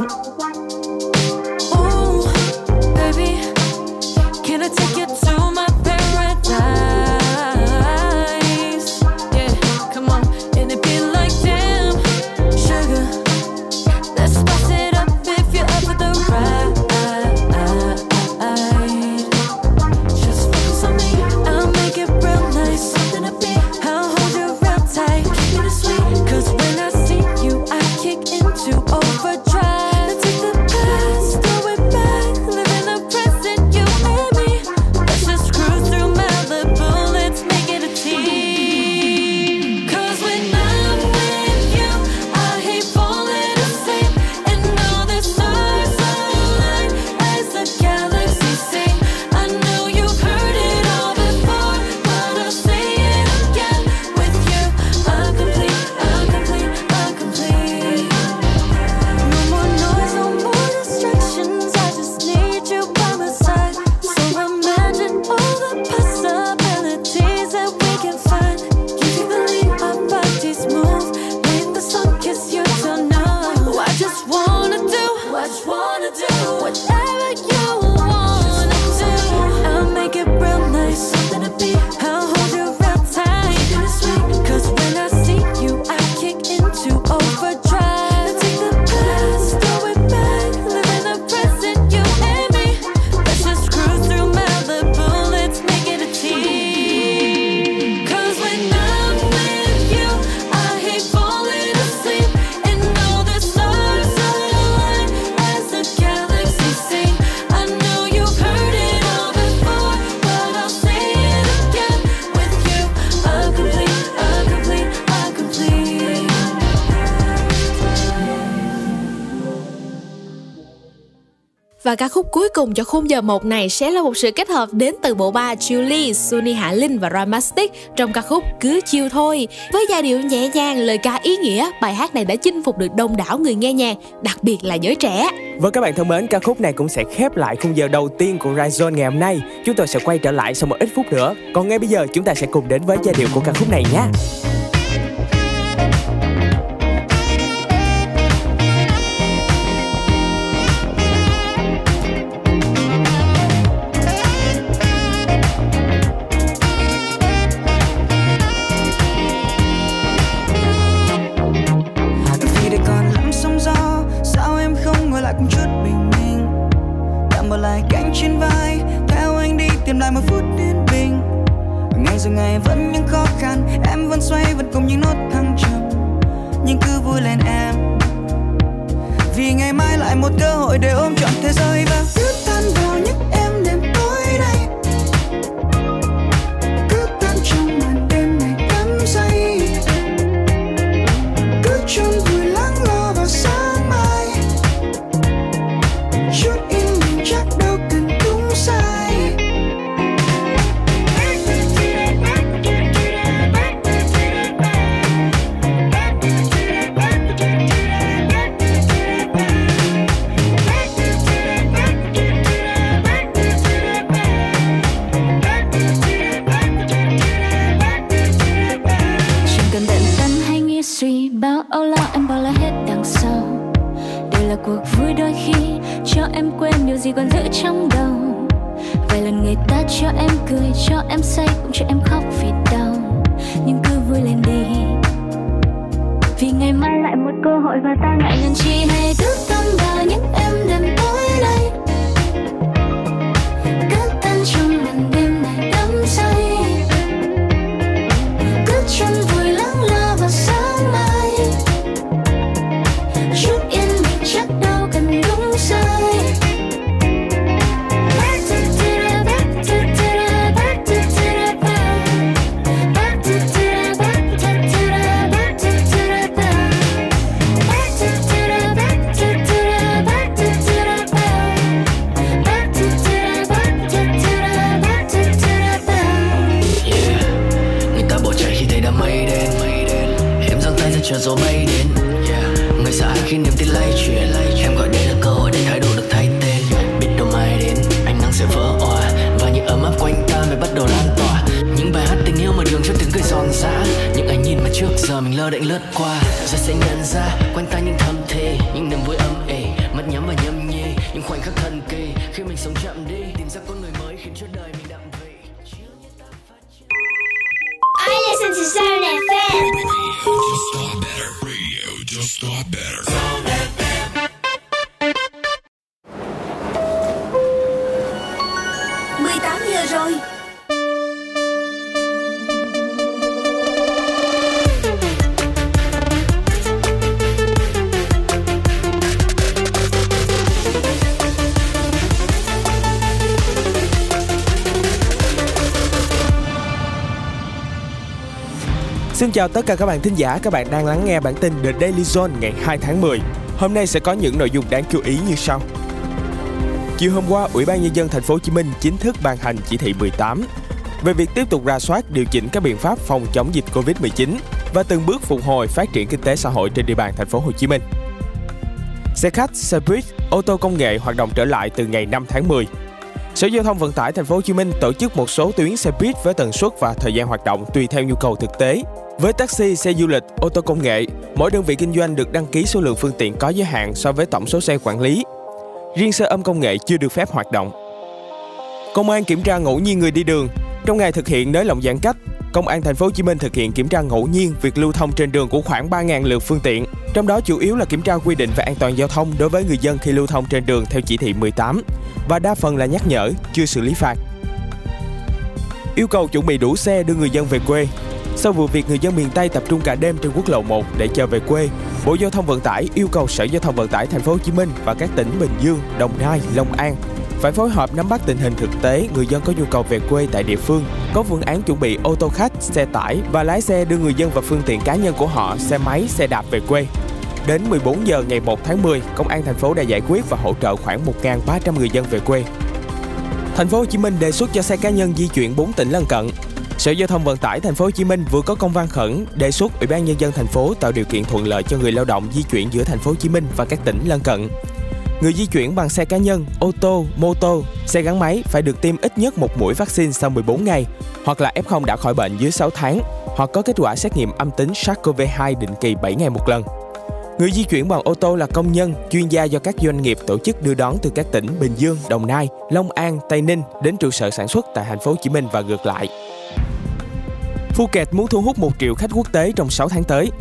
Và ca khúc cuối cùng cho khung giờ một này sẽ là một sự kết hợp đến từ bộ ba Julie, Sunny Hạ Linh và Ramastic trong ca khúc Cứ chiêu thôi. Với giai điệu nhẹ nhàng, lời ca ý nghĩa, bài hát này đã chinh phục được đông đảo người nghe nhạc, đặc biệt là giới trẻ. Với các bạn thân mến, ca khúc này cũng sẽ khép lại khung giờ đầu tiên của Rise ngày hôm nay. Chúng tôi sẽ quay trở lại sau một ít phút nữa. Còn ngay bây giờ chúng ta sẽ cùng đến với giai điệu của ca khúc này nhé. Cơ hội để ôm trọn thế giới và em quên điều gì còn giữ trong đầu. Vài lần người ta cho em cười, Cho em say, cũng cho em khóc vì đau. Nhưng cứ vui lên đi. Vì ngày mai lại một cơ hội Và ta ngại ngần chi hay thức tâm vào những em đêm tối đây nó định lướt qua rồi sẽ nhận ra quanh ta những thầm thì những niềm vui âm ỉ mắt nhắm và nhâm nhi những khoảnh khắc thần kỳ khi mình sống chậm đi tìm ra con người mới khiến cho đời mình đậm vị I listen to Zone FM. Just got better. mười tám giờ rồi. Xin chào tất cả các bạn thính giả, các bạn đang lắng nghe bản tin The Daily Zone ngày 2 tháng 10. Hôm nay sẽ có những nội dung đáng chú ý như sau. Chiều hôm qua, Ủy ban nhân dân thành phố Hồ Chí Minh chính thức ban hành chỉ thị 18 về việc tiếp tục ra soát điều chỉnh các biện pháp phòng chống dịch Covid-19 và từng bước phục hồi phát triển kinh tế xã hội trên địa bàn thành phố Hồ Chí Minh. Xe khách, xe buýt, ô tô công nghệ hoạt động trở lại từ ngày 5 tháng 10. Sở Giao thông Vận tải Thành phố Hồ Chí Minh tổ chức một số tuyến xe buýt với tần suất và thời gian hoạt động tùy theo nhu cầu thực tế. Với taxi, xe du lịch, ô tô công nghệ, mỗi đơn vị kinh doanh được đăng ký số lượng phương tiện có giới hạn so với tổng số xe quản lý. Riêng xe ôm công nghệ chưa được phép hoạt động. Công an kiểm tra ngẫu nhiên người đi đường. Trong ngày thực hiện nới lỏng giãn cách, Công an thành phố Hồ Chí Minh thực hiện kiểm tra ngẫu nhiên việc lưu thông trên đường của khoảng 3.000 lượt phương tiện. Trong đó chủ yếu là kiểm tra quy định về an toàn giao thông đối với người dân khi lưu thông trên đường theo chỉ thị 18 và đa phần là nhắc nhở, chưa xử lý phạt. Yêu cầu chuẩn bị đủ xe đưa người dân về quê. Sau vụ việc người dân miền Tây tập trung cả đêm trên quốc lộ 1 để chờ về quê, Bộ Giao thông Vận tải yêu cầu Sở Giao thông Vận tải Thành phố Hồ Chí Minh và các tỉnh Bình Dương, Đồng Nai, Long An phải phối hợp nắm bắt tình hình thực tế người dân có nhu cầu về quê tại địa phương, có phương án chuẩn bị ô tô khách, xe tải và lái xe đưa người dân và phương tiện cá nhân của họ, xe máy, xe đạp về quê. Đến 14 giờ ngày 1 tháng 10, công an thành phố đã giải quyết và hỗ trợ khoảng 1.300 người dân về quê. Thành phố Hồ Chí Minh đề xuất cho xe cá nhân di chuyển 4 tỉnh lân cận. Sở Giao thông Vận tải Thành phố Hồ Chí Minh vừa có công văn khẩn đề xuất Ủy ban nhân dân thành phố tạo điều kiện thuận lợi cho người lao động di chuyển giữa Thành phố Hồ Chí Minh và các tỉnh lân cận. Người di chuyển bằng xe cá nhân, ô tô, mô tô, xe gắn máy phải được tiêm ít nhất một mũi vaccine sau 14 ngày, hoặc là F0 đã khỏi bệnh dưới 6 tháng, hoặc có kết quả xét nghiệm âm tính SARS-CoV-2 định kỳ 7 ngày một lần. Người di chuyển bằng ô tô là công nhân, chuyên gia do các doanh nghiệp tổ chức đưa đón từ các tỉnh Bình Dương, Đồng Nai, Long An, Tây Ninh đến trụ sở sản xuất tại thành phố Hồ Chí Minh và ngược lại. Phuket muốn thu hút 1 triệu khách quốc tế trong 6 tháng tới.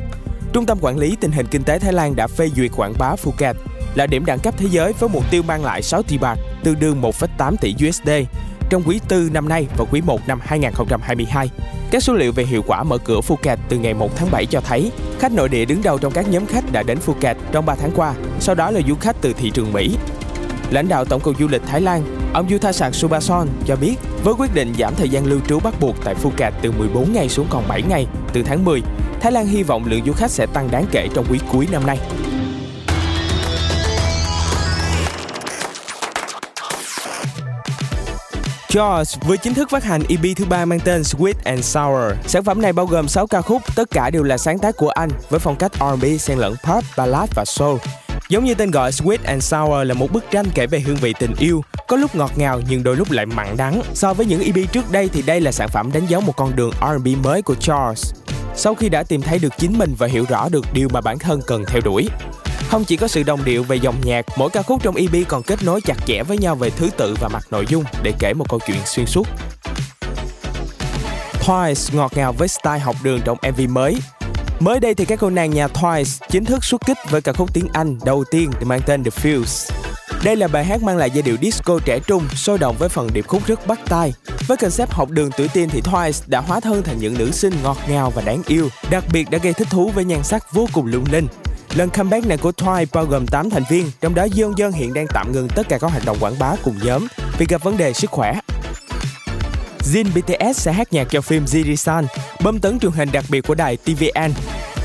Trung tâm Quản lý Tình hình Kinh tế Thái Lan đã phê duyệt quảng bá Phuket là điểm đẳng cấp thế giới với mục tiêu mang lại 6 tỷ bạc, tương đương 1,8 tỷ USD trong quý 4 năm nay và quý 1 năm 2022. Các số liệu về hiệu quả mở cửa Phuket từ ngày 1 tháng 7 cho thấy khách nội địa đứng đầu trong các nhóm khách đã đến Phuket trong 3 tháng qua, sau đó là du khách từ thị trường Mỹ. Lãnh đạo Tổng cục Du lịch Thái Lan, ông Yuthasak Subason cho biết với quyết định giảm thời gian lưu trú bắt buộc tại Phuket từ 14 ngày xuống còn 7 ngày từ tháng 10, Thái Lan hy vọng lượng du khách sẽ tăng đáng kể trong quý cuối năm nay. Jaws vừa chính thức phát hành EP thứ ba mang tên Sweet and Sour. Sản phẩm này bao gồm 6 ca khúc, tất cả đều là sáng tác của anh với phong cách R&B xen lẫn pop, ballad và soul. Giống như tên gọi Sweet and Sour là một bức tranh kể về hương vị tình yêu, có lúc ngọt ngào nhưng đôi lúc lại mặn đắng. So với những EP trước đây thì đây là sản phẩm đánh dấu một con đường R&B mới của Charles. Sau khi đã tìm thấy được chính mình và hiểu rõ được điều mà bản thân cần theo đuổi. Không chỉ có sự đồng điệu về dòng nhạc, mỗi ca khúc trong EP còn kết nối chặt chẽ với nhau về thứ tự và mặt nội dung để kể một câu chuyện xuyên suốt. Twice ngọt ngào với style học đường trong MV mới. Mới đây thì các cô nàng nhà Twice chính thức xuất kích với ca khúc tiếng Anh đầu tiên được mang tên The Fuse. Đây là bài hát mang lại giai điệu disco trẻ trung, sôi động với phần điệp khúc rất bắt tai. Với concept học đường tuổi teen thì Twice đã hóa thân thành những nữ sinh ngọt ngào và đáng yêu, đặc biệt đã gây thích thú với nhan sắc vô cùng lung linh. Lần comeback này của Twice bao gồm 8 thành viên, trong đó Dương Dân hiện đang tạm ngừng tất cả các hoạt động quảng bá cùng nhóm vì gặp vấn đề sức khỏe. Jin BTS sẽ hát nhạc cho phim Jirisan, bơm tấn truyền hình đặc biệt của đài TVN.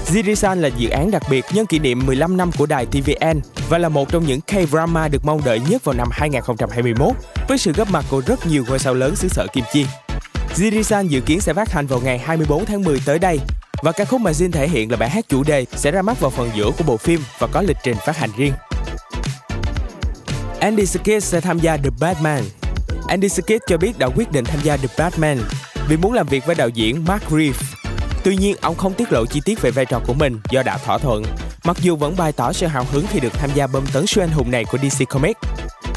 Jirisan là dự án đặc biệt nhân kỷ niệm 15 năm của đài TVN và là một trong những K-drama được mong đợi nhất vào năm 2021 với sự góp mặt của rất nhiều ngôi sao lớn xứ sở Kim Chi. Jirisan dự kiến sẽ phát hành vào ngày 24 tháng 10 tới đây và ca khúc mà Jin thể hiện là bài hát chủ đề sẽ ra mắt vào phần giữa của bộ phim và có lịch trình phát hành riêng. Andy Serkis sẽ tham gia The Batman. Andy Serkis cho biết đã quyết định tham gia The Batman vì muốn làm việc với đạo diễn Mark Reeves. Tuy nhiên, ông không tiết lộ chi tiết về vai trò của mình do đã thỏa thuận, mặc dù vẫn bày tỏ sự hào hứng khi được tham gia bơm tấn siêu anh hùng này của DC Comics.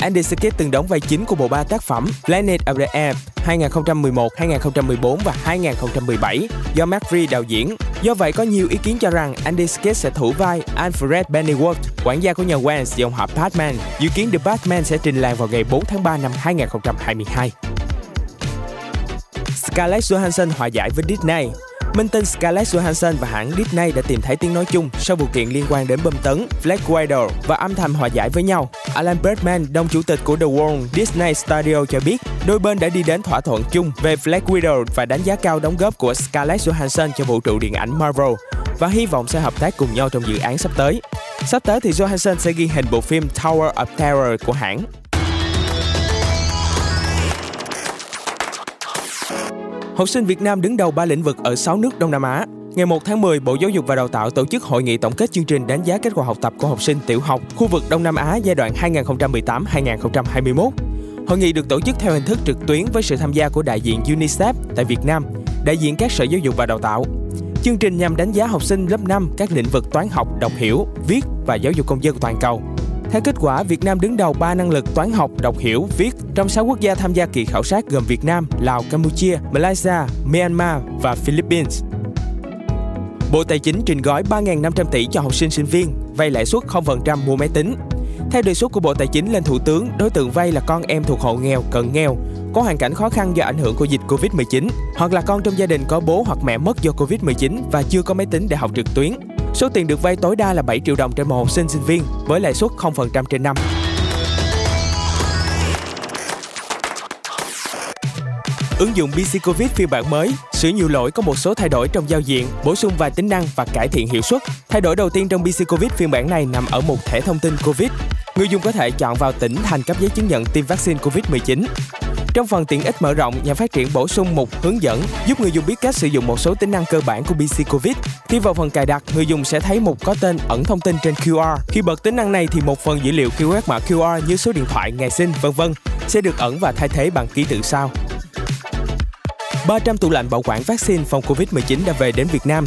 Andy Serkis từng đóng vai chính của bộ ba tác phẩm Planet of the Apes 2011, 2014 và 2017 do Matt Reed đạo diễn. Do vậy, có nhiều ý kiến cho rằng Andy Serkis sẽ thủ vai Alfred Pennyworth, quản gia của nhà Wayne dòng họ Batman. Dự kiến The Batman sẽ trình làng vào ngày 4 tháng 3 năm 2022. Scarlett Johansson hòa giải với Disney Minh tinh Scarlett Johansson và hãng Disney đã tìm thấy tiếng nói chung sau vụ kiện liên quan đến bom tấn Black Widow và âm thầm hòa giải với nhau. Alan Bergman, đồng chủ tịch của The Walt Disney Studio cho biết, đôi bên đã đi đến thỏa thuận chung về Black Widow và đánh giá cao đóng góp của Scarlett Johansson cho vũ trụ điện ảnh Marvel và hy vọng sẽ hợp tác cùng nhau trong dự án sắp tới. Sắp tới thì Johansson sẽ ghi hình bộ phim Tower of Terror của hãng. Học sinh Việt Nam đứng đầu ba lĩnh vực ở 6 nước Đông Nam Á. Ngày 1 tháng 10, Bộ Giáo dục và Đào tạo tổ chức hội nghị tổng kết chương trình đánh giá kết quả học tập của học sinh tiểu học khu vực Đông Nam Á giai đoạn 2018-2021. Hội nghị được tổ chức theo hình thức trực tuyến với sự tham gia của đại diện UNICEF tại Việt Nam, đại diện các sở giáo dục và đào tạo. Chương trình nhằm đánh giá học sinh lớp 5 các lĩnh vực toán học, đọc hiểu, viết và giáo dục công dân toàn cầu. Theo kết quả, Việt Nam đứng đầu 3 năng lực toán học, đọc hiểu, viết trong 6 quốc gia tham gia kỳ khảo sát gồm Việt Nam, Lào, Campuchia, Malaysia, Myanmar và Philippines. Bộ Tài chính trình gói 3.500 tỷ cho học sinh sinh viên, vay lãi suất 0% mua máy tính. Theo đề xuất của Bộ Tài chính lên Thủ tướng, đối tượng vay là con em thuộc hộ nghèo, cận nghèo, có hoàn cảnh khó khăn do ảnh hưởng của dịch Covid-19, hoặc là con trong gia đình có bố hoặc mẹ mất do Covid-19 và chưa có máy tính để học trực tuyến. Số tiền được vay tối đa là 7 triệu đồng trên một học sinh sinh viên với lãi suất 0% trên năm. Ứng dụng BC Covid phiên bản mới sửa nhiều lỗi có một số thay đổi trong giao diện, bổ sung vài tính năng và cải thiện hiệu suất. Thay đổi đầu tiên trong BC Covid phiên bản này nằm ở một thẻ thông tin Covid. Người dùng có thể chọn vào tỉnh thành cấp giấy chứng nhận tiêm vaccine Covid-19. Trong phần tiện ích mở rộng, nhà phát triển bổ sung một hướng dẫn giúp người dùng biết cách sử dụng một số tính năng cơ bản của BC Covid. Khi vào phần cài đặt, người dùng sẽ thấy một có tên ẩn thông tin trên QR. Khi bật tính năng này thì một phần dữ liệu khi quét mã QR như số điện thoại, ngày sinh, vân vân sẽ được ẩn và thay thế bằng ký tự sao. 300 tủ lạnh bảo quản vaccine phòng Covid-19 đã về đến Việt Nam.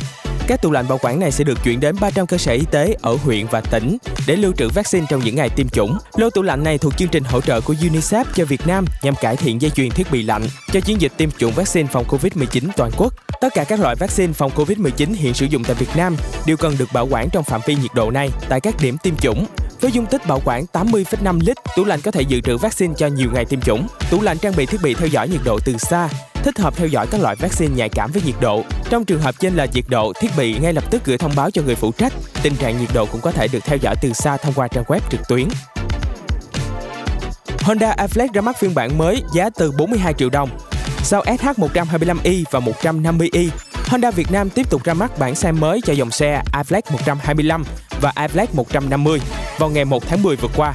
Các tủ lạnh bảo quản này sẽ được chuyển đến 300 cơ sở y tế ở huyện và tỉnh để lưu trữ vaccine trong những ngày tiêm chủng. Lô tủ lạnh này thuộc chương trình hỗ trợ của UNICEF cho Việt Nam nhằm cải thiện dây chuyền thiết bị lạnh cho chiến dịch tiêm chủng vaccine phòng Covid-19 toàn quốc. Tất cả các loại vaccine phòng Covid-19 hiện sử dụng tại Việt Nam đều cần được bảo quản trong phạm vi nhiệt độ này tại các điểm tiêm chủng. Với dung tích bảo quản 80,5 lít, tủ lạnh có thể dự trữ vaccine cho nhiều ngày tiêm chủng. Tủ lạnh trang bị thiết bị theo dõi nhiệt độ từ xa, thích hợp theo dõi các loại vaccine nhạy cảm với nhiệt độ. Trong trường hợp trên là nhiệt độ, thiết bị ngay lập tức gửi thông báo cho người phụ trách. Tình trạng nhiệt độ cũng có thể được theo dõi từ xa thông qua trang web trực tuyến. Honda Affleck ra mắt phiên bản mới giá từ 42 triệu đồng. Sau SH125i và 150i, Honda Việt Nam tiếp tục ra mắt bản xe mới cho dòng xe iFlex 125 và iFlex 150 vào ngày 1 tháng 10 vừa qua.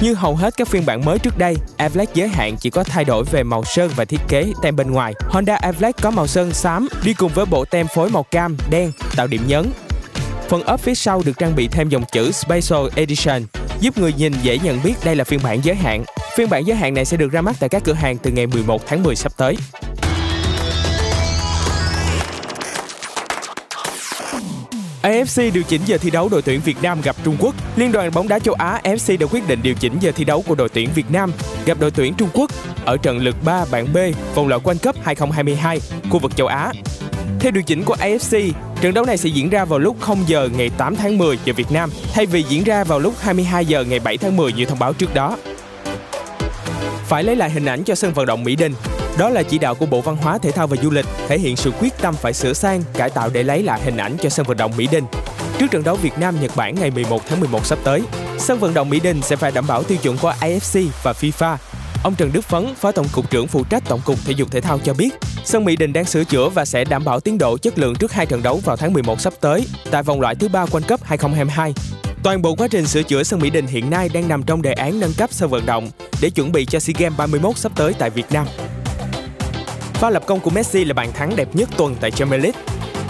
Như hầu hết các phiên bản mới trước đây, Affleck giới hạn chỉ có thay đổi về màu sơn và thiết kế tem bên ngoài. Honda Affleck có màu sơn xám đi cùng với bộ tem phối màu cam, đen tạo điểm nhấn. Phần ốp phía sau được trang bị thêm dòng chữ Special Edition, giúp người nhìn dễ nhận biết đây là phiên bản giới hạn. Phiên bản giới hạn này sẽ được ra mắt tại các cửa hàng từ ngày 11 tháng 10 sắp tới. AFC điều chỉnh giờ thi đấu đội tuyển Việt Nam gặp Trung Quốc. Liên đoàn bóng đá châu Á AFC đã quyết định điều chỉnh giờ thi đấu của đội tuyển Việt Nam gặp đội tuyển Trung Quốc ở trận lượt 3 bảng B vòng loại World Cup 2022 khu vực châu Á. Theo điều chỉnh của AFC, trận đấu này sẽ diễn ra vào lúc 0 giờ ngày 8 tháng 10 giờ Việt Nam thay vì diễn ra vào lúc 22 giờ ngày 7 tháng 10 như thông báo trước đó. Phải lấy lại hình ảnh cho sân vận động Mỹ Đình đó là chỉ đạo của Bộ Văn hóa Thể thao và Du lịch, thể hiện sự quyết tâm phải sửa sang, cải tạo để lấy lại hình ảnh cho sân vận động Mỹ Đình. Trước trận đấu Việt Nam Nhật Bản ngày 11 tháng 11 sắp tới, sân vận động Mỹ Đình sẽ phải đảm bảo tiêu chuẩn của AFC và FIFA. Ông Trần Đức Phấn, Phó Tổng cục trưởng phụ trách Tổng cục Thể dục Thể thao cho biết, sân Mỹ Đình đang sửa chữa và sẽ đảm bảo tiến độ chất lượng trước hai trận đấu vào tháng 11 sắp tới tại vòng loại thứ ba World Cup 2022. Toàn bộ quá trình sửa chữa sân Mỹ Đình hiện nay đang nằm trong đề án nâng cấp sân vận động để chuẩn bị cho SEA Games 31 sắp tới tại Việt Nam. Pha lập công của Messi là bàn thắng đẹp nhất tuần tại Champions League.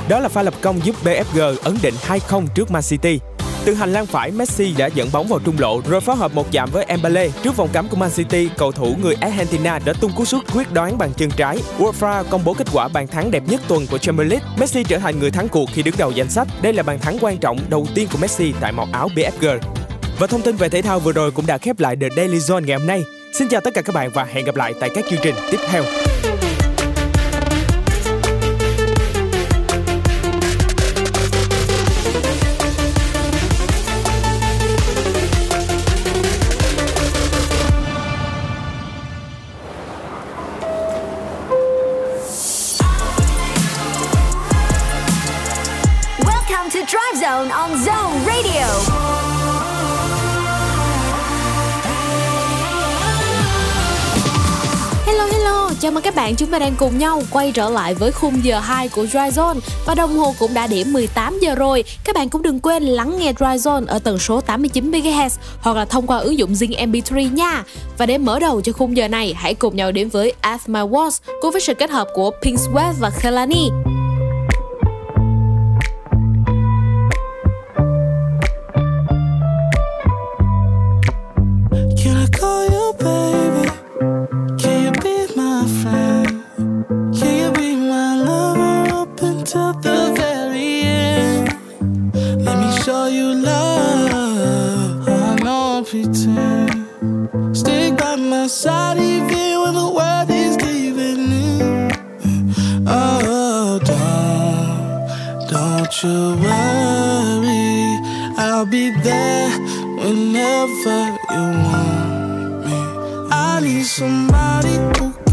Đó là pha lập công giúp BFG ấn định 2-0 trước Man City. Từ hành lang phải, Messi đã dẫn bóng vào trung lộ rồi phối hợp một chạm với Mbappe trước vòng cấm của Man City. Cầu thủ người Argentina đã tung cú sút quyết đoán bằng chân trái. UEFA công bố kết quả bàn thắng đẹp nhất tuần của Champions League. Messi trở thành người thắng cuộc khi đứng đầu danh sách. Đây là bàn thắng quan trọng đầu tiên của Messi tại màu áo BFG. Và thông tin về thể thao vừa rồi cũng đã khép lại The Daily Zone ngày hôm nay. Xin chào tất cả các bạn và hẹn gặp lại tại các chương trình tiếp theo. Chào mừng các bạn chúng ta đang cùng nhau quay trở lại với khung giờ 2 của Dry Zone và đồng hồ cũng đã điểm 18 giờ rồi. Các bạn cũng đừng quên lắng nghe Dry Zone ở tần số 89 MHz hoặc là thông qua ứng dụng Zing MP3 nha. Và để mở đầu cho khung giờ này, hãy cùng nhau đến với Ask My Walls cùng với sự kết hợp của Pink Sweat và Kelani. Whenever you want me. I need somebody who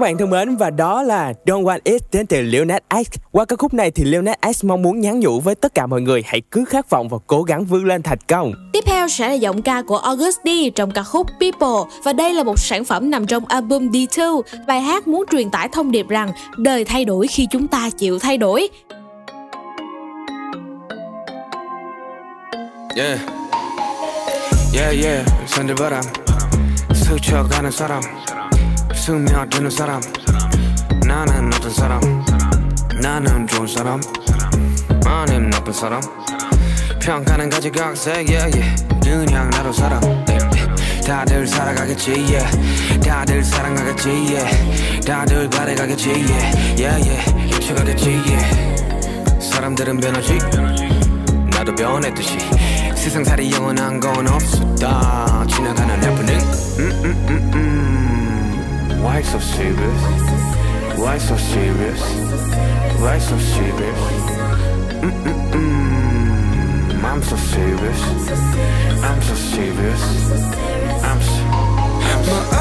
Các bạn thân mến và đó là Don't Want It đến từ Lil Nas X. Qua ca khúc này thì Lil Nas X mong muốn nhắn nhủ với tất cả mọi người hãy cứ khát vọng và cố gắng vươn lên thành công. Tiếp theo sẽ là giọng ca của August D trong ca khúc People và đây là một sản phẩm nằm trong album D2. Bài hát muốn truyền tải thông điệp rằng đời thay đổi khi chúng ta chịu thay đổi. Yeah. Yeah, yeah. 산들바람 스쳐가는 사람 스며드는 사람 나는 어떤 사람 나는 좋은 사람 아님 나쁜 사람 평가는 가지각색 yeah, yeah. 그냥 나로 살아. 다들 살아가겠지 yeah. 다들 사랑하겠지 yeah. 다들 바래가겠지 yeah. Yeah, yeah. 잊혀가겠지 yeah. 사람들은 변하지 나도 변했듯이 세상살이 영원한 건 없었다 지나가는 해프닝 음, 음, 음, 음. Why so serious? Why so serious? Why so serious? Mm -mm -mm. I'm so serious. I'm so serious. I'm so. I'm so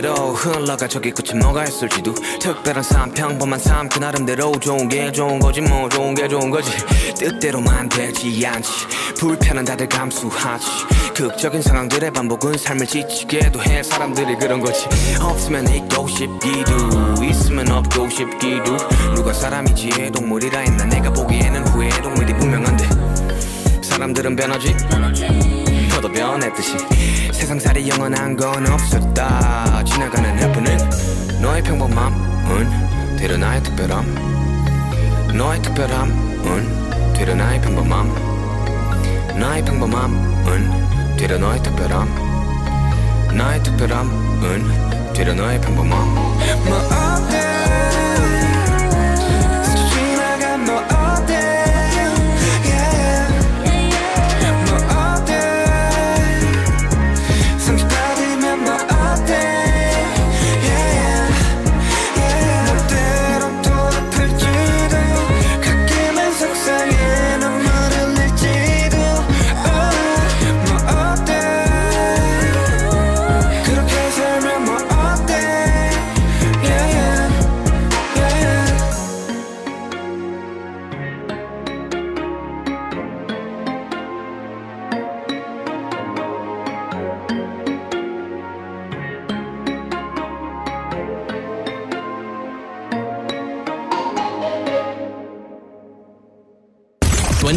흘러가는 대로 흘러가 저기 끝이 뭐가 있을지도 특별한 삶 평범한 삶 그 나름대로 좋은 게 좋은 거지 뭐 좋은 게 좋은 거지. 뜻대로만 되지 않지. 불편은 다들 감수하지. 극적인 상황들의 반복은 삶을 지치게도 해 사람들이 그런 거지. 없으면 있고 싶기도 있으면 없고 싶기도. 누가 사람이지 동물이라 했나? 내가 보기에는 후회 동물이 분명한데. 사람들은 변하지 너도 변했듯이. 세상살이 영원한 건 없었다. 지나가는 해프닝 너의 평범함은 되려 나의 특별함. 너의 특별함은 되려 나의 평범함. 나의 평범함은 되려 너의 특별함. 나의 특별함은 되려 너의 평범함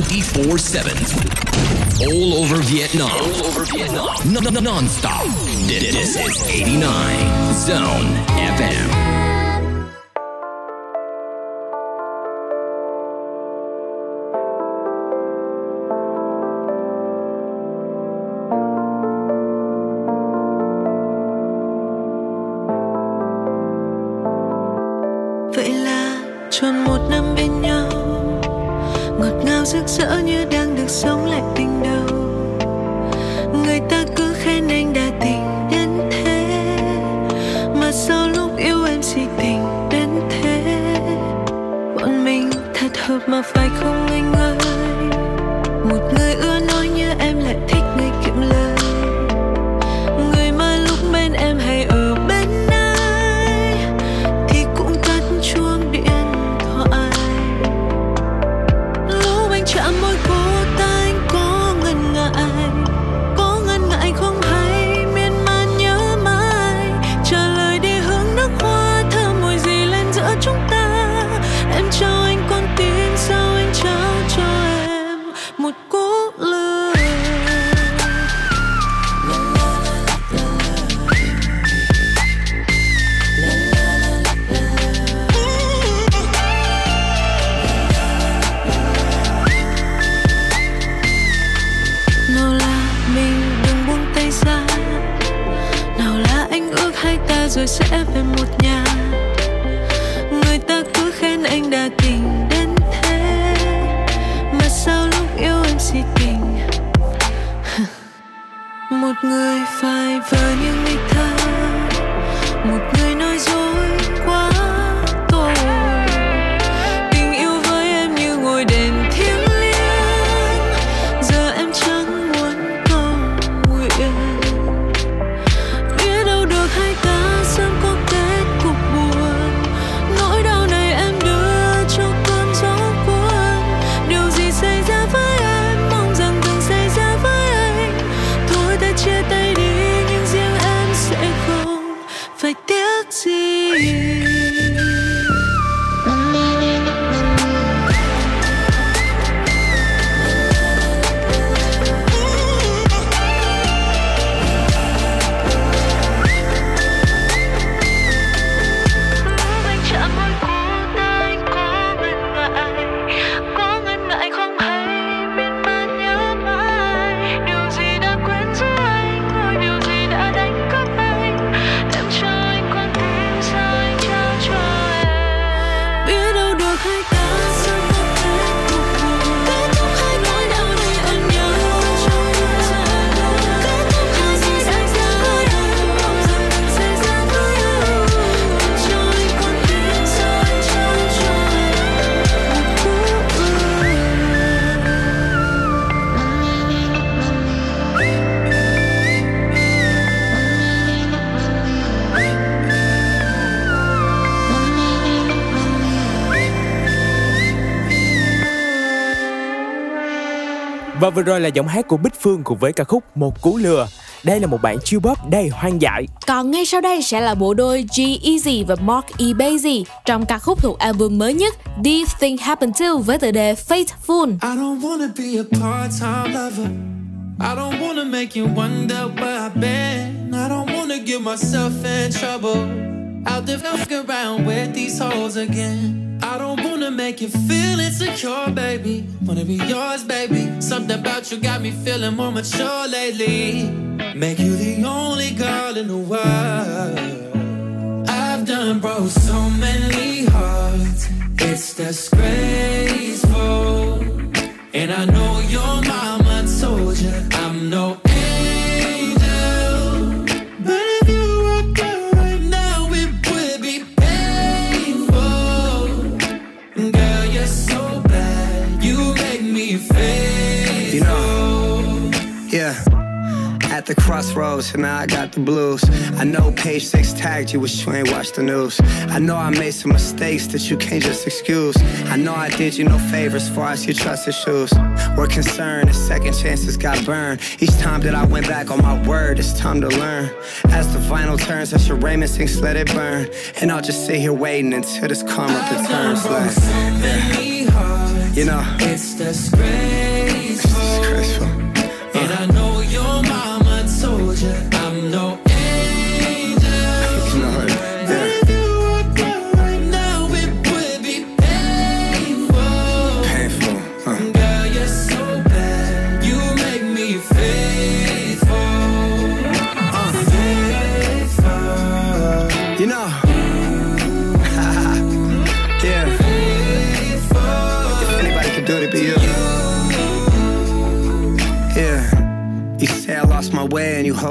24 7. All over Vietnam. All over Vietnam. Non stop. This is 89 Zone FM. Vừa rồi là giọng hát của Bích Phương cùng với ca khúc Một Cú Lừa. Đây là một bản chill pop đầy hoang dại. Còn ngay sau đây sẽ là bộ đôi G-Eazy và Mark E. Basie trong ca khúc thuộc album mới nhất This Thing Happened To với tựa đề Faithful. I don't wanna be a part-time lover. I don't wanna make you wonder where I've been. I don't wanna get myself in trouble. Out there around with these hoes again. I don't wanna make you feel insecure, baby. Wanna be yours, baby. Something about you got me feeling more mature lately. Make you the only girl in the world. I've done broke so many hearts. It's disgraceful. And I know At the crossroads, and now I got the blues. I know page six tagged you, wish you ain't watched the news. I know I made some mistakes that you can't just excuse. I know I did you no favors far as your trust issues. We're concerned that second chances got burned. Each time that I went back on my word, it's time to learn. As the vinyl turns, as your Raymond sings, let it burn. And I'll just sit here waiting until this karma returns. Like, you know, It's disgraceful. And I know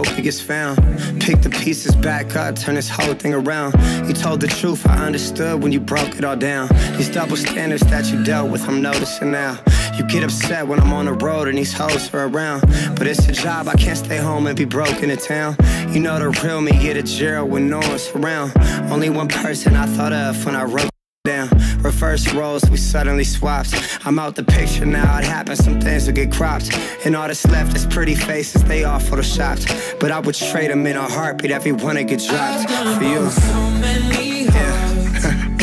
hope it gets found. Pick the pieces back up, turn this whole thing around. You told the truth, I understood when you broke it all down. These double standards that you dealt with, I'm noticing now. You get upset when I'm on the road and these hoes are around. But it's a job, I can't stay home and be broke in the town. You know the real me, get a jail when no one's around. Only one person I thought of when I wrote down. Reverse roles, we suddenly swapped. I'm out the picture now, it happens, some things will get cropped. And all that's left is pretty faces, they all photoshopped. But I would trade them in a heartbeat, every one to get dropped. For you. Yeah,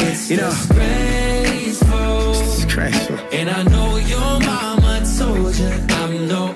you know, Disgraceful. it's disgraceful. And I know your mama told you I'm no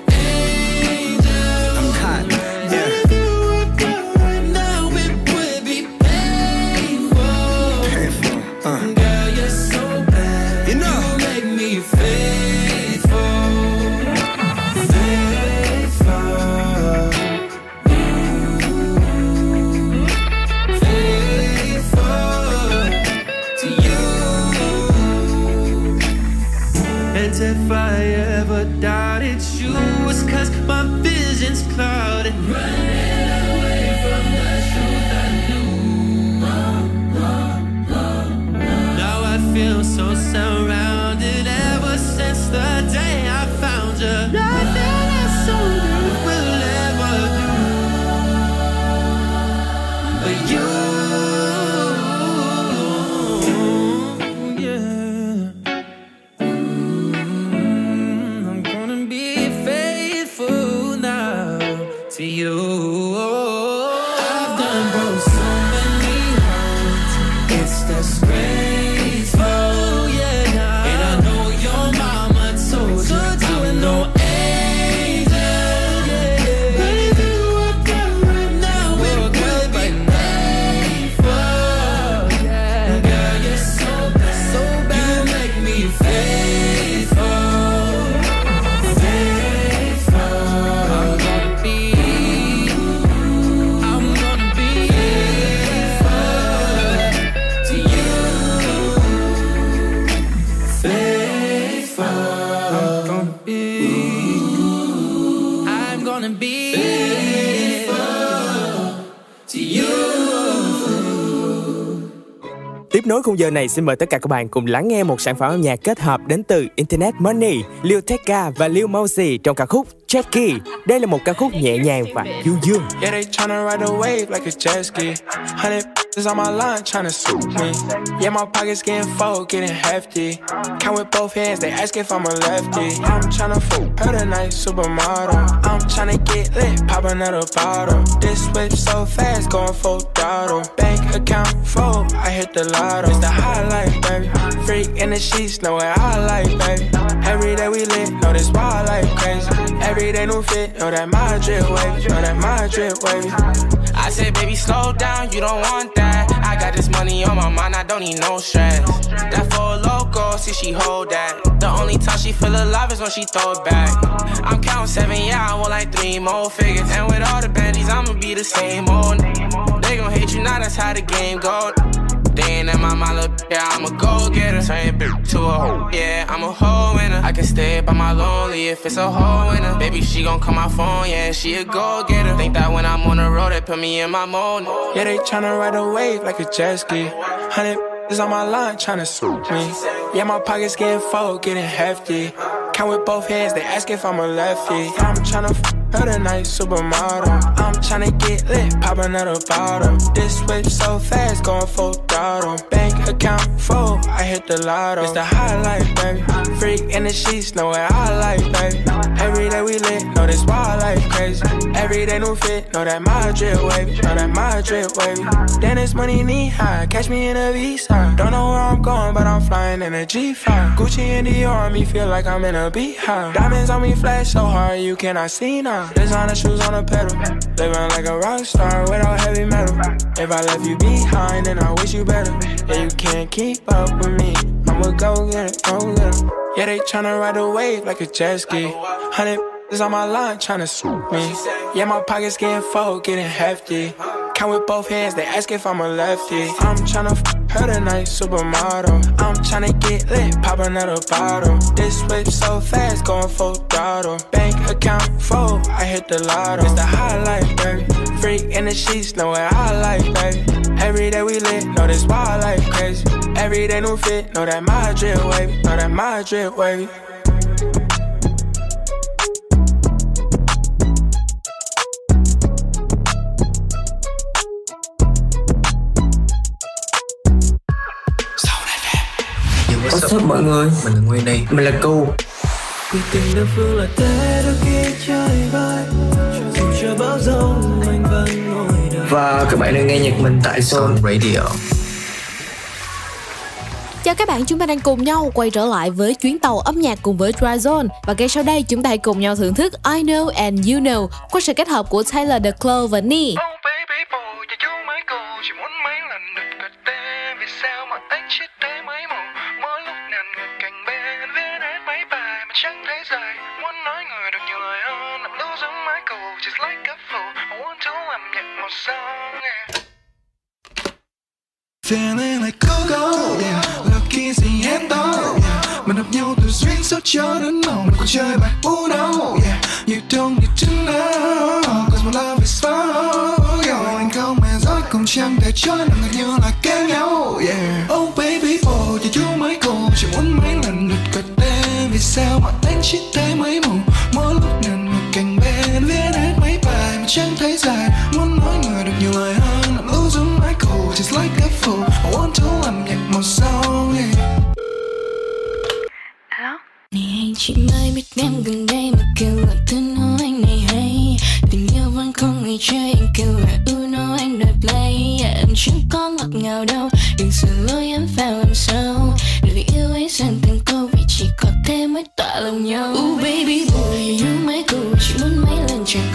khung giờ này xin mời tất cả các bạn cùng lắng nghe một sản phẩm âm nhạc kết hợp đến từ Internet Money, Lil Tecca và Lil Mosey trong ca khúc Jackie. Đây là một ca khúc nhẹ nhàng và du dương. Yeah, they tryna ride a wave like a jet ski. Hundred is on my line tryna swoop me. Yeah, my pockets getting full, getting hefty. Count with both hands, they ask if I'm a lefty. I'm tryna fool her tonight, supermodel. I'm tryna get lit, pop another bottle. This whip so fast, going full throttle. Bank account full, I hit the lotto. It's the highlight, baby. Freak in the sheets, know what I like, baby. Every day we lit, know this wild like crazy. Every day new fit, know that my drip wavy, know that my drip wavy. I said, baby, slow down, you don't want that. I got this money on my mind, I don't need no stress. That for a loco, see she hold that. The only time she feel alive is when she throw it back. I'm counting seven, yeah, I want like three more figures. And with all the baddies, I'ma be the same old. They gon' hate you now, that's how the game go. Ain't in my look, yeah, I'm a go getter. Turn bitch to a hoe, yeah, I'm a hoe winner. I can stay by my lonely if it's a hoe winner. Baby, she gon' call my phone, yeah, she a go getter. Think that when I'm on the road, they put me in my mode. Yeah, they tryna ride a wave like a jet ski. Hundred is on my line tryna swoop me. Yeah, my pockets getting full, getting hefty. Count with both hands, they ask if I'm a lefty. I'm tryna f her tonight, supermodel. I'm tryna get lit, pop another bottle. This whip so fast, going full throttle. Bank account full, I hit the lotto. It's the highlight, baby. Freak in the sheets, know what I like, baby. Every day we lit, know this wild life crazy. Every day new fit, know that my drip wavy, know that my drip wavy. Then it's money knee high, catch me in a V-side. Don't know where I'm going, but I'm flying in a G5. Gucci Dior on me, feel like I'm in a beehive. Diamonds on me flash so hard, you cannot see now. Designer shoes on a pedal, living like a rock star without heavy metal. If I left you behind, then I wish you better. Yeah, you can't keep up with me. I'ma go get it, go get it. Yeah, they tryna ride a wave like a jet ski. Hundred is on my line tryna swoop me. Yeah, my pockets getting full, getting hefty. Count with both hands, they ask if I'm a lefty. I'm tryna f her tonight, supermodel. I'm tryna get lit, pop another bottle. This whip so fast, going full throttle. Bank account full, I hit the lotto. It's the highlight, baby. Freak in the sheets, know what I like, baby. Every day we lit, know this wild life crazy. Every day new fit, know that my drip wavy, know that my drip wavy. What's up mọi người? Mình là Nguyên đây Mình là Cu Quyết tình đơn phương là thế đôi khi trời bay. Dù chưa bão giông anh vẫn ngồi đợi. Và các bạn đang nghe nhạc mình tại Zone Radio. Chào các bạn, chúng ta đang cùng nhau quay trở lại với chuyến tàu âm nhạc cùng với Dry Zone Và ngay sau đây chúng ta hãy cùng nhau thưởng thức I Know and You Know qua sự kết hợp của Tyler, The Clo và Nee Feeling like go-go, yeah. Looking gì em đó, yeah. Mình hợp nhau từ duyên số cho đến màu Mình còn chơi bài Uno, yeah. You don't need to know Cause my love is far, yeah. Anh không hề dối cùng chẳng thể cho nằm gần như là kéo nhau, yeah. Oh baby, oh, chỉ chú mấy cô Chỉ muốn mấy lần được cất tên Vì sao mà anh chỉ thấy mấy mộng Mỗi lúc nàng một cạnh bên Viết mà chẳng thấy dài. Muốn nói người được nhiều lời hơn. Nằm lưu giống full I want to làm nhạc màu sâu yeah. Này anh chị mới biết em gần đây mà kêu gọi tên nói anh này hay. Tình yêu vẫn không ngày chơi anh kêu gọi Uno anh đòi play yeah, Em chẳng có ngọt ngào đâu. Đừng sửa lối em vào em sâu. Lời yêu ấy dần từng câu vì chỉ có thế mới tỏa lòng nhau. Ooh baby boy. You mấy câu chỉ muốn mấy lần chẳng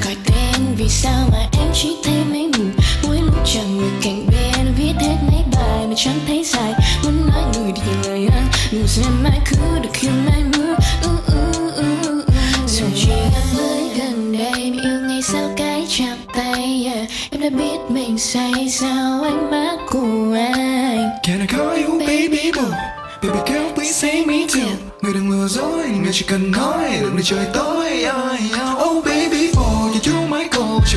Vì sao mà em chỉ thấy mấy mù Mỗi lúc chẳng người cạnh bên Viết hết mấy bài mà chẳng thấy dài. Muốn nói người thì lời hơn Đừng xem ai cứ được khi mai mưa uh, uh, uh. Dù chỉ em mới gần đây Mà yêu ngay sau cái chạm tay yeah. Em đã biết mình say sao ánh mắt của anh. Can I call you baby boo Baby girl please say me too. Người đừng lừa dối, người chỉ cần nói Đừng để trời tối. Oh baby boy,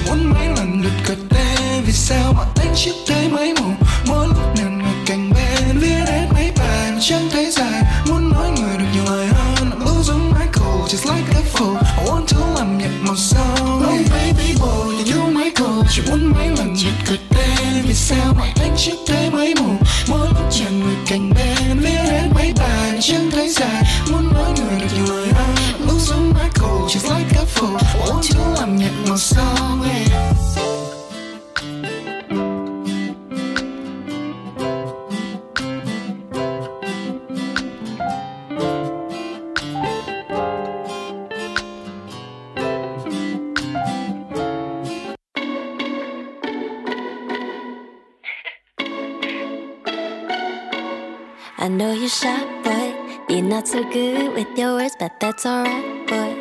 muốn mấy lần lượt cà tê vì sao mà anh chiếc thấy mấy màu mỗi lúc nàng ngồi cạnh bên viết đến mấy bài mà chẳng thấy dài. Muốn nói người được nhiều lời hơn, I'm giống my cool, just like a fool. I want to làm nhạc màu sâu Oh baby boy, you know my cool chỉ muốn mấy lần lượt cà tê vì sao mà anh chiếc thấy mấy màu mỗi lúc chàng ngồi cạnh bên viết đến mấy bài mà chẳng thấy dài. Muốn nói người được nhiều lời hơn, I'm giống my cool, just like a fool. I want to làm nhạc màu sâu I know you're shy, boy. You're not so good with your words, but that's alright, boy.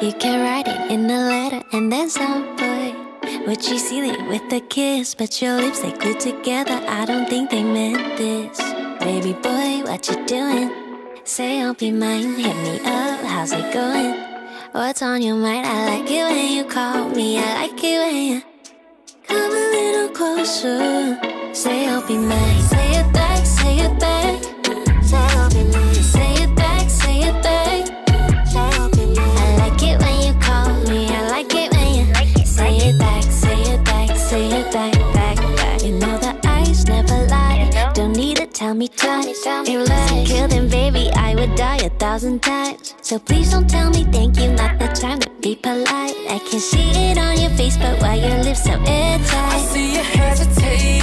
You can write it in a letter and then some, boy. What you silly with a kiss, but your lips they glued together. I don't think they meant this, baby boy. What you doing? Say I'll be mine. Hit me up. How's it going? What's on your mind? I like it when you call me. I like it when you come a little closer. Say I'll be mine. Say it back. Say it back. Tell me twice. If love kill them, baby, I would die a thousand times. So please don't tell me thank you. Not the time to be polite. I can see it on your face, but why your lips so airtight? I see you hesitating,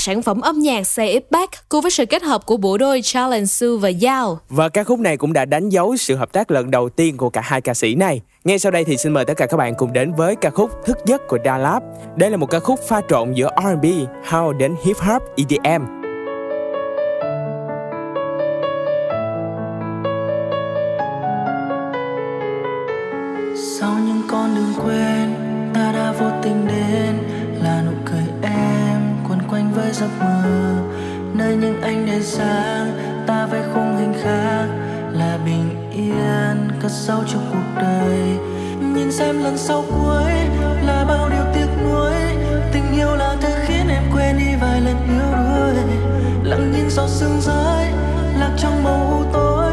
sản phẩm âm nhạc Say It Back cùng với sự kết hợp của bộ đôi Challenge Su và Yao Và ca khúc này cũng đã đánh dấu sự hợp tác lần đầu tiên của cả hai ca sĩ này. Ngay sau đây thì xin mời tất cả các bạn cùng đến với ca khúc Thức giấc của Da Lab. Đây là một ca khúc pha trộn giữa R&B, house đến hip hop, EDM. Giấc mơ. Nơi những ánh đèn sáng, ta vẽ khung hình khác là bình yên, cất sâu trong cuộc đời. Nhìn xem lần sau cuối là bao điều tiếc nuối. Tình yêu là thứ khiến em quên đi vài lần yếu đuối. Lặng nhìn giọt sương rơi, lạc trong màu u tối.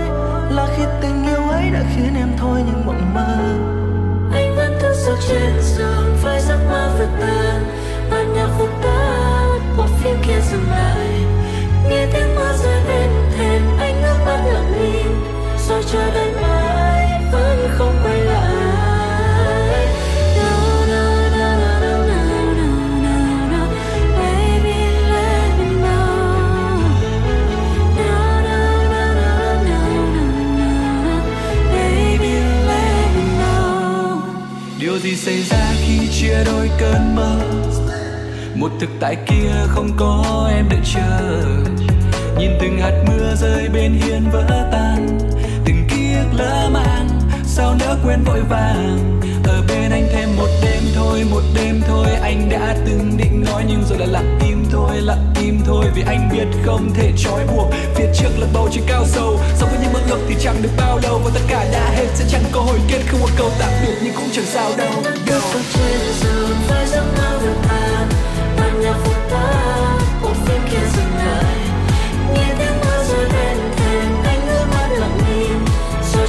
Là khi tình yêu ấy đã khiến em thôi những mộng mơ. Anh vẫn thức giấc trên giường với giấc mơ vượt tan tiếng kia dừng lại nghe tiếng mưa rơi bên thềm anh nước mắt lặng im rồi chờ đợi mãi vẫn không quay lại điều gì xảy ra khi chia đôi cơn mơ một thực tại kia không có em đợi chờ. Nhìn từng hạt mưa rơi bên hiên vỡ tan. Từng ký ức lỡ mang, sao nỡ quên vội vàng. Ở bên anh thêm một đêm thôi, một đêm thôi. Anh đã từng định nói nhưng rồi lại lặng im thôi, lặng im thôi. Vì anh biết không thể trói buộc. Phía trước là bầu trời cao sâu. So với những bước ngược thì chẳng được bao lâu. Và tất cả đã hết, sẽ chẳng có hồi kết. Không một câu tạm biệt nhưng cũng chẳng sao đâu. Đâu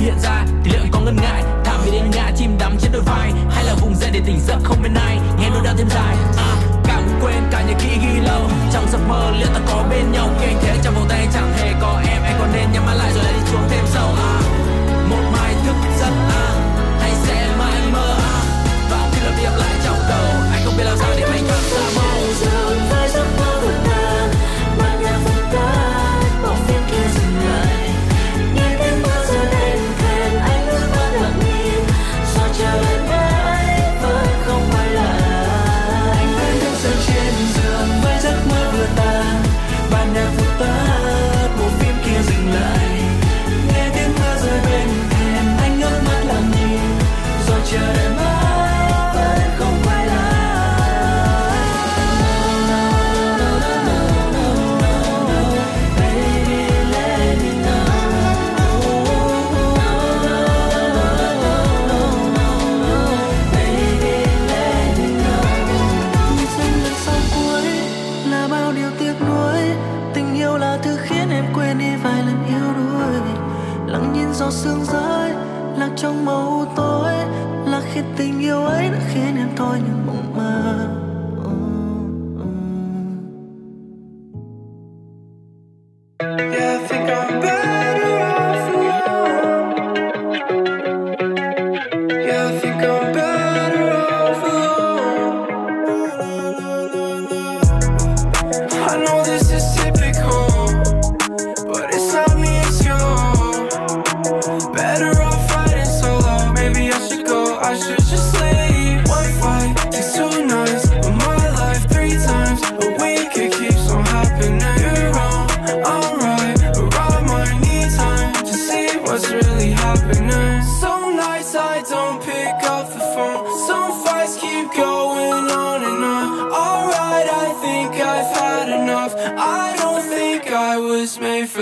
hiện ra. Thì liệu có ngân ngại thả mình đến ngã chim đắm trên đôi vai. Hay là vùng dậy để tỉnh giấc không bên ai nghe nỗi đau thêm dài. À, càng quên cả nhớ kỹ ghi lâu. Trong giấc mơ liệu ta có bên nhau?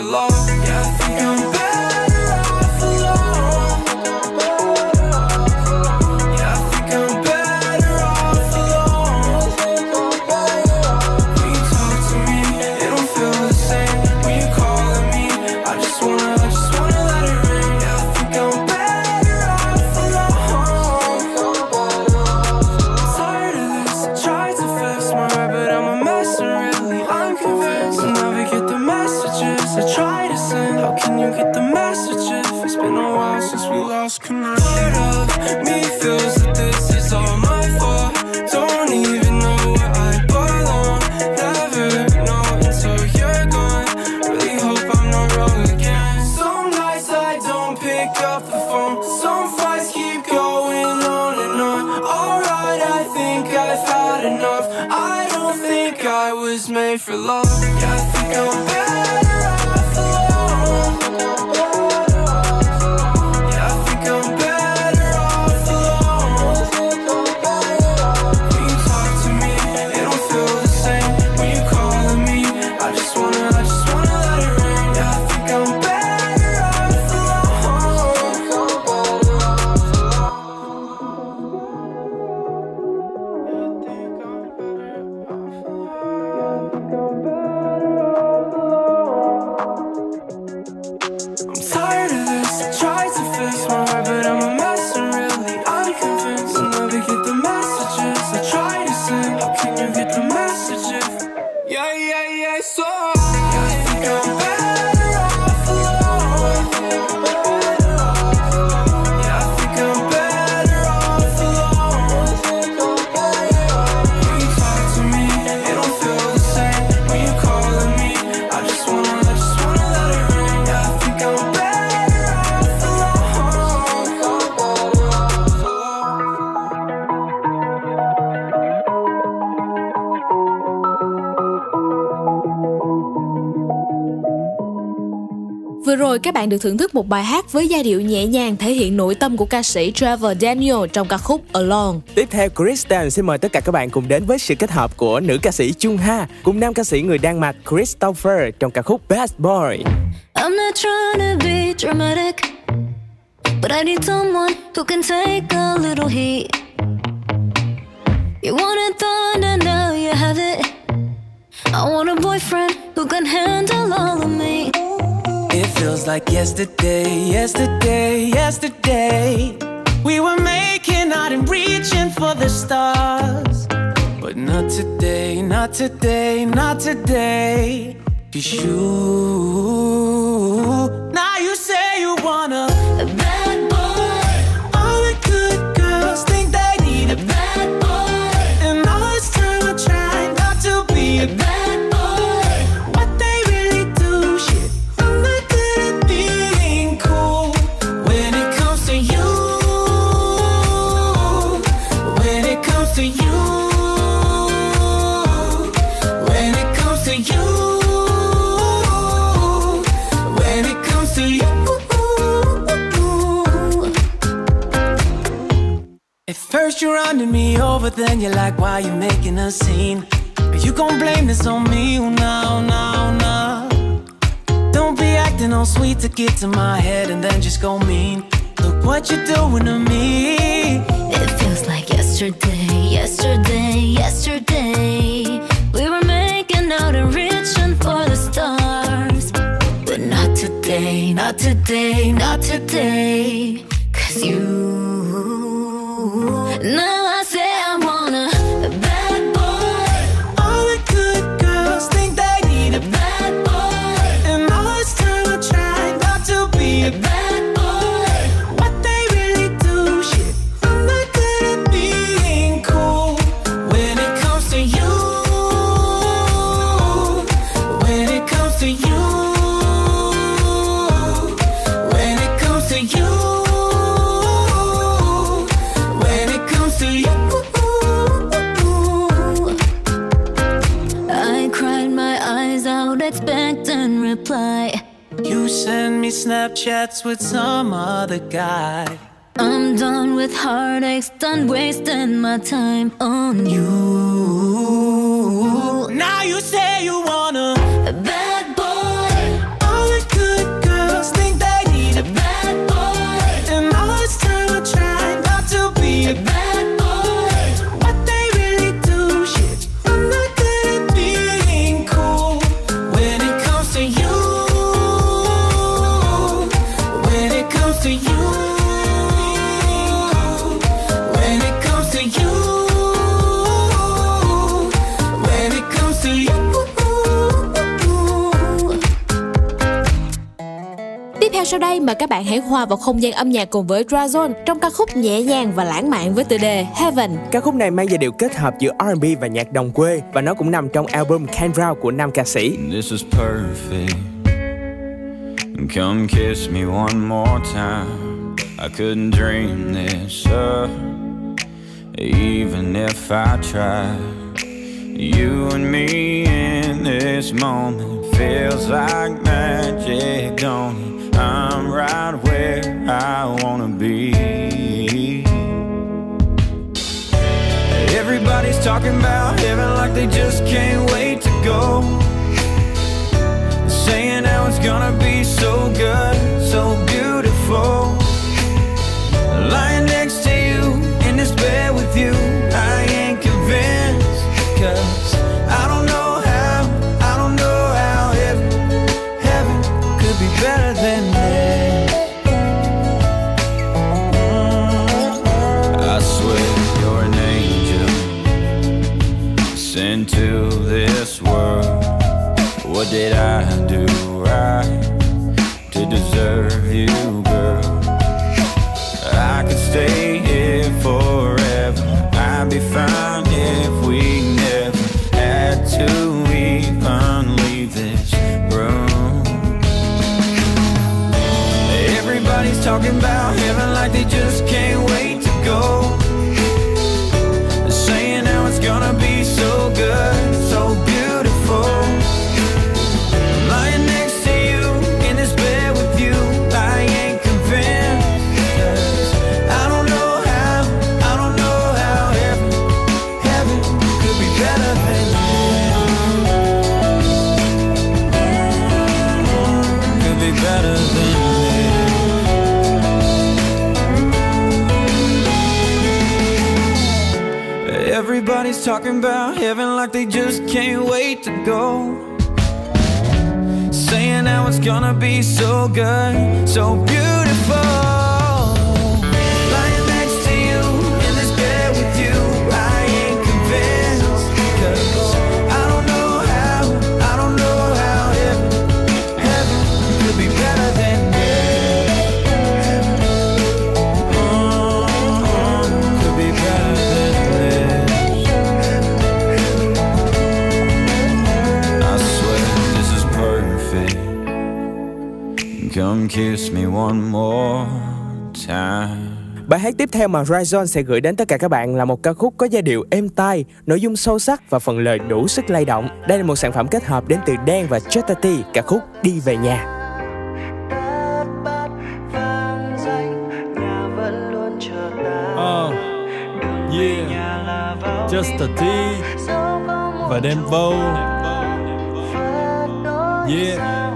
for. Yeah. Các bạn được thưởng thức một bài hát với giai điệu nhẹ nhàng thể hiện nội tâm của ca sĩ Trevor Daniel trong ca khúc Alone. Tiếp theo Kristen xin mời tất cả các bạn cùng đến với sự kết hợp của nữ ca sĩ Chung Ha cùng nam ca sĩ người Đan Mạch Christopher trong ca khúc Bad Boy. I'm not trying to be dramatic, but I need someone who can take a little heat. You wanted thunder, now you have it. I want a boyfriend who can handle all of me. It feels like yesterday, yesterday, yesterday. We were making out and reaching for the stars. But not today, not today, not today. Cause you. Now you say you wanna. First you're running me over, then you're like, why you making a scene? Are you gon' blame this on me? Oh, no, no, no. Don't be acting all sweet to get to my head and then just go mean. Look what you're doing to me. It feels like yesterday, yesterday, yesterday. We were making out and reaching for the stars. But not today, not today, not today. Cause you. Me Snapchats with some other guy. I'm done with heartaches, done wasting my time on you. Now you say you wanna. Đây mời các bạn hãy hòa vào không gian âm nhạc cùng với Drazone trong ca khúc nhẹ nhàng và lãng mạn với tựa đề Heaven. Ca khúc này mang giai điệu kết hợp giữa R&B và nhạc đồng quê và nó cũng nằm trong album Can Brown của nam ca sĩ. This is perfect. Come kiss me one more time. I couldn't dream this up, even if I tried. You and me in this moment feels like magic, don't it? I'm right where I wanna be. Everybody's talking about heaven like they just can't wait to go. Saying how it's gonna be so good, so beautiful. Talking about? Heaven like they just can't talking about heaven like they just can't wait to go. Saying how it's gonna be so good, so beautiful. Come kiss me one more time. Bài hát tiếp theo mà Ryzon sẽ gửi đến tất cả các bạn là một ca khúc có giai điệu êm tai, nội dung sâu sắc và phần lời đủ sức lay động. Đây là một sản phẩm kết hợp đến từ Dan và Chotati, ca khúc Đi về nhà. Uh, yeah, just a T và Demvo. Yeah,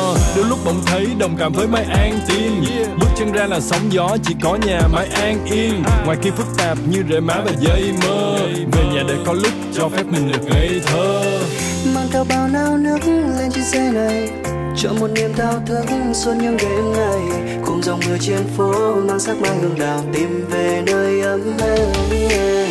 đôi lúc bỗng thấy đồng cảm với mái an tim. Bước chân ra là sóng gió, chỉ có nhà mái an yên. Ngoài kia phức tạp như rễ má và dây mơ. Về nhà để có lúc cho phép mình được ngây thơ. mang theo bao nao nước lên chiếc xe này cho một niềm thao thức suốt những đêm ngày cùng dòng mưa trên phố mang sắc mai hương đào tìm về nơi ấm êm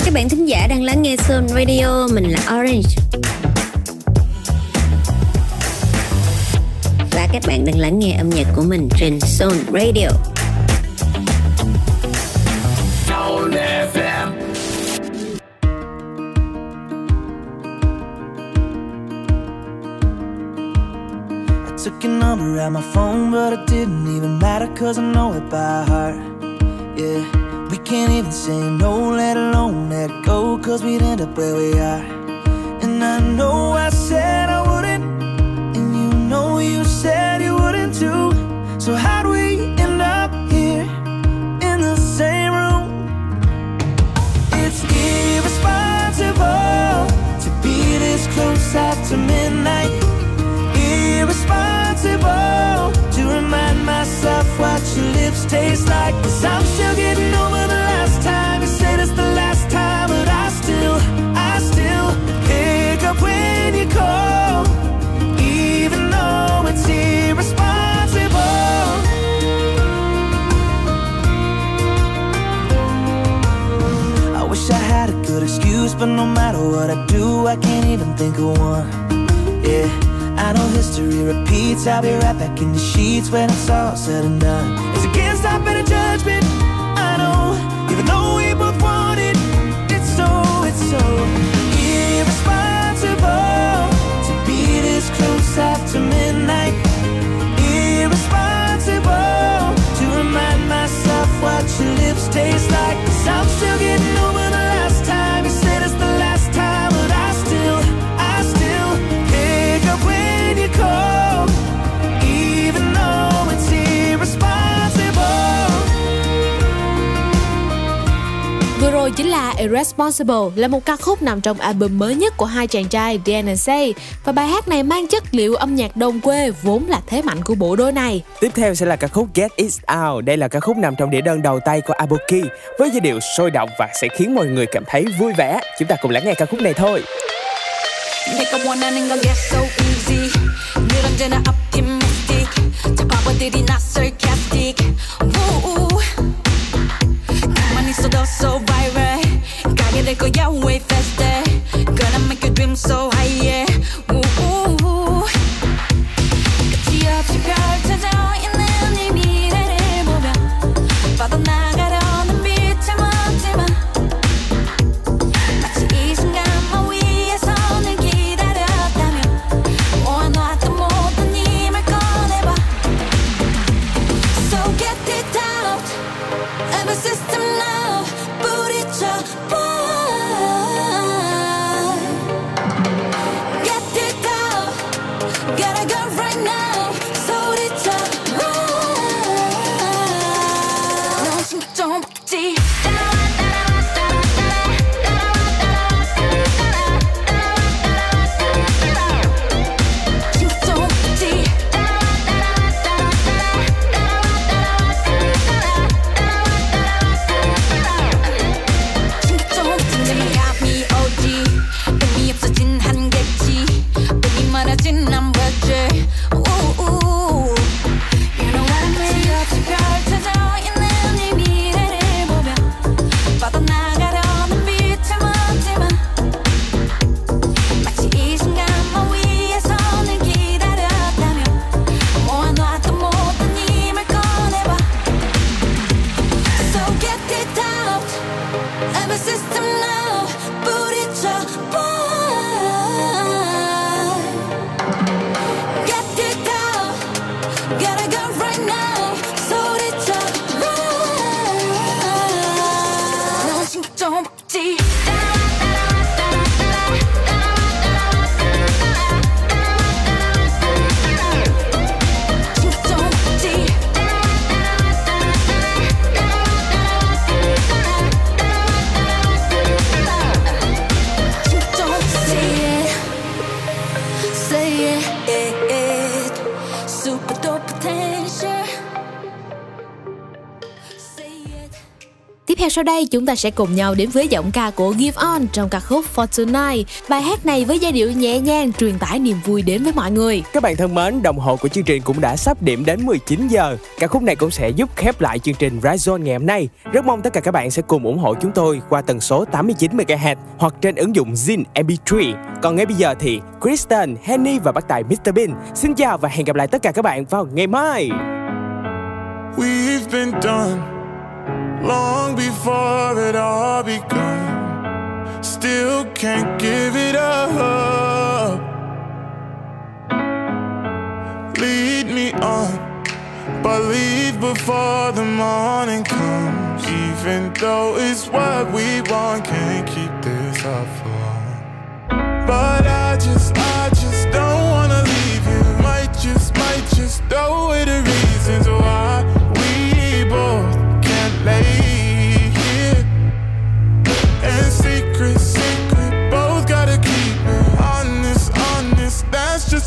Chào các bạn thính giả đang lắng nghe Sun Radio, mình là Orange. Và các bạn đang lắng nghe âm nhạc của mình trên Sun Radio. Took your number out my phone, but it didn't even matter cause I know it by heart. Yeah, can't even say no, let alone let go, cause we'd end up where we are. And I know I said I wouldn't, and you know you said you wouldn't too. So how'd we end up here in the same room? It's irresponsible to be this close after midnight. Irresponsible to remind myself what your lips taste like. Think of one. Yeah, I know history repeats. I'll be right back in the sheets when it's all said and done. It's against our better judgment. Irresponsible là một ca khúc nằm trong album mới nhất của hai chàng trai DNC và bài hát này mang chất liệu âm nhạc đồng quê vốn là thế mạnh của bộ đôi này. Tiếp theo sẽ là ca khúc Get It Out. Đây là ca khúc nằm trong đĩa đơn đầu tay của Aboki với giai điệu sôi động và sẽ khiến mọi người cảm thấy vui vẻ. Chúng ta cùng lắng nghe ca khúc này thôi. 내가 원하는 건 get so easy 늘 언제나 optimistic 잡아버들이 not sarcastic Woo. 가만히 있어도 so viral higher they go your way faster gonna make your dreams so high, yeah. Theo sau đây chúng ta sẽ cùng nhau đến với giọng ca của Give On trong ca khúc For Tonight. Bài hát này với giai điệu nhẹ nhàng truyền tải niềm vui đến với mọi người. Các bạn thân mến, đồng hồ của chương trình cũng đã sắp điểm đến 19 giờ. Ca khúc này cũng sẽ giúp khép lại chương trình Rise Zone ngày hôm nay. Rất mong tất cả các bạn sẽ cùng ủng hộ chúng tôi qua tần số 89 MHz hoặc trên ứng dụng Zin MP3. Còn ngay bây giờ thì Kristen, Henny và bác tài Mr Bean xin chào và hẹn gặp lại tất cả các bạn vào ngày mai. We've been done long before it all begun. Still can't give it up. Lead me on, but leave before the morning comes. Even though it's what we want, can't keep this up for long. But I just, I just don't wanna leave you. Might just, might just throw away the reasons why we both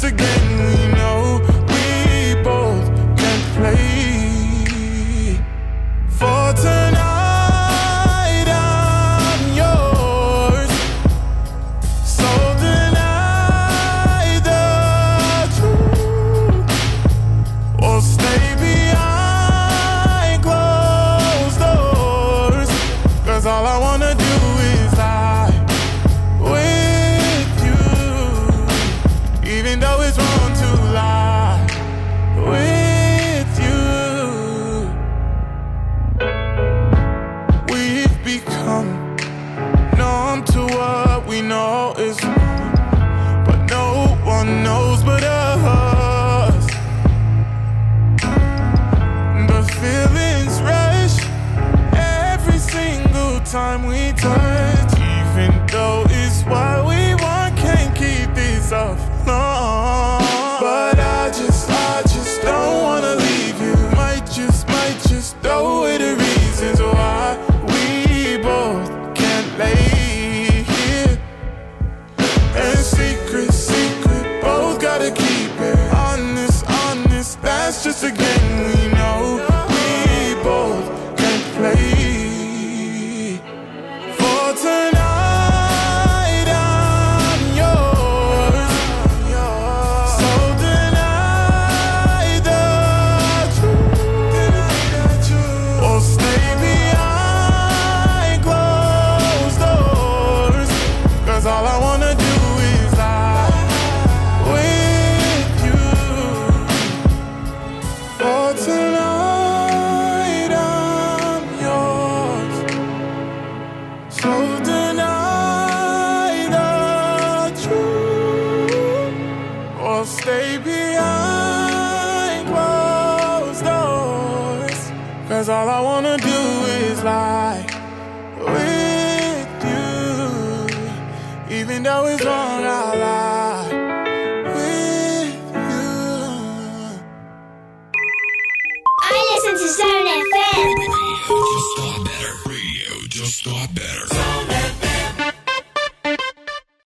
That's just a game we know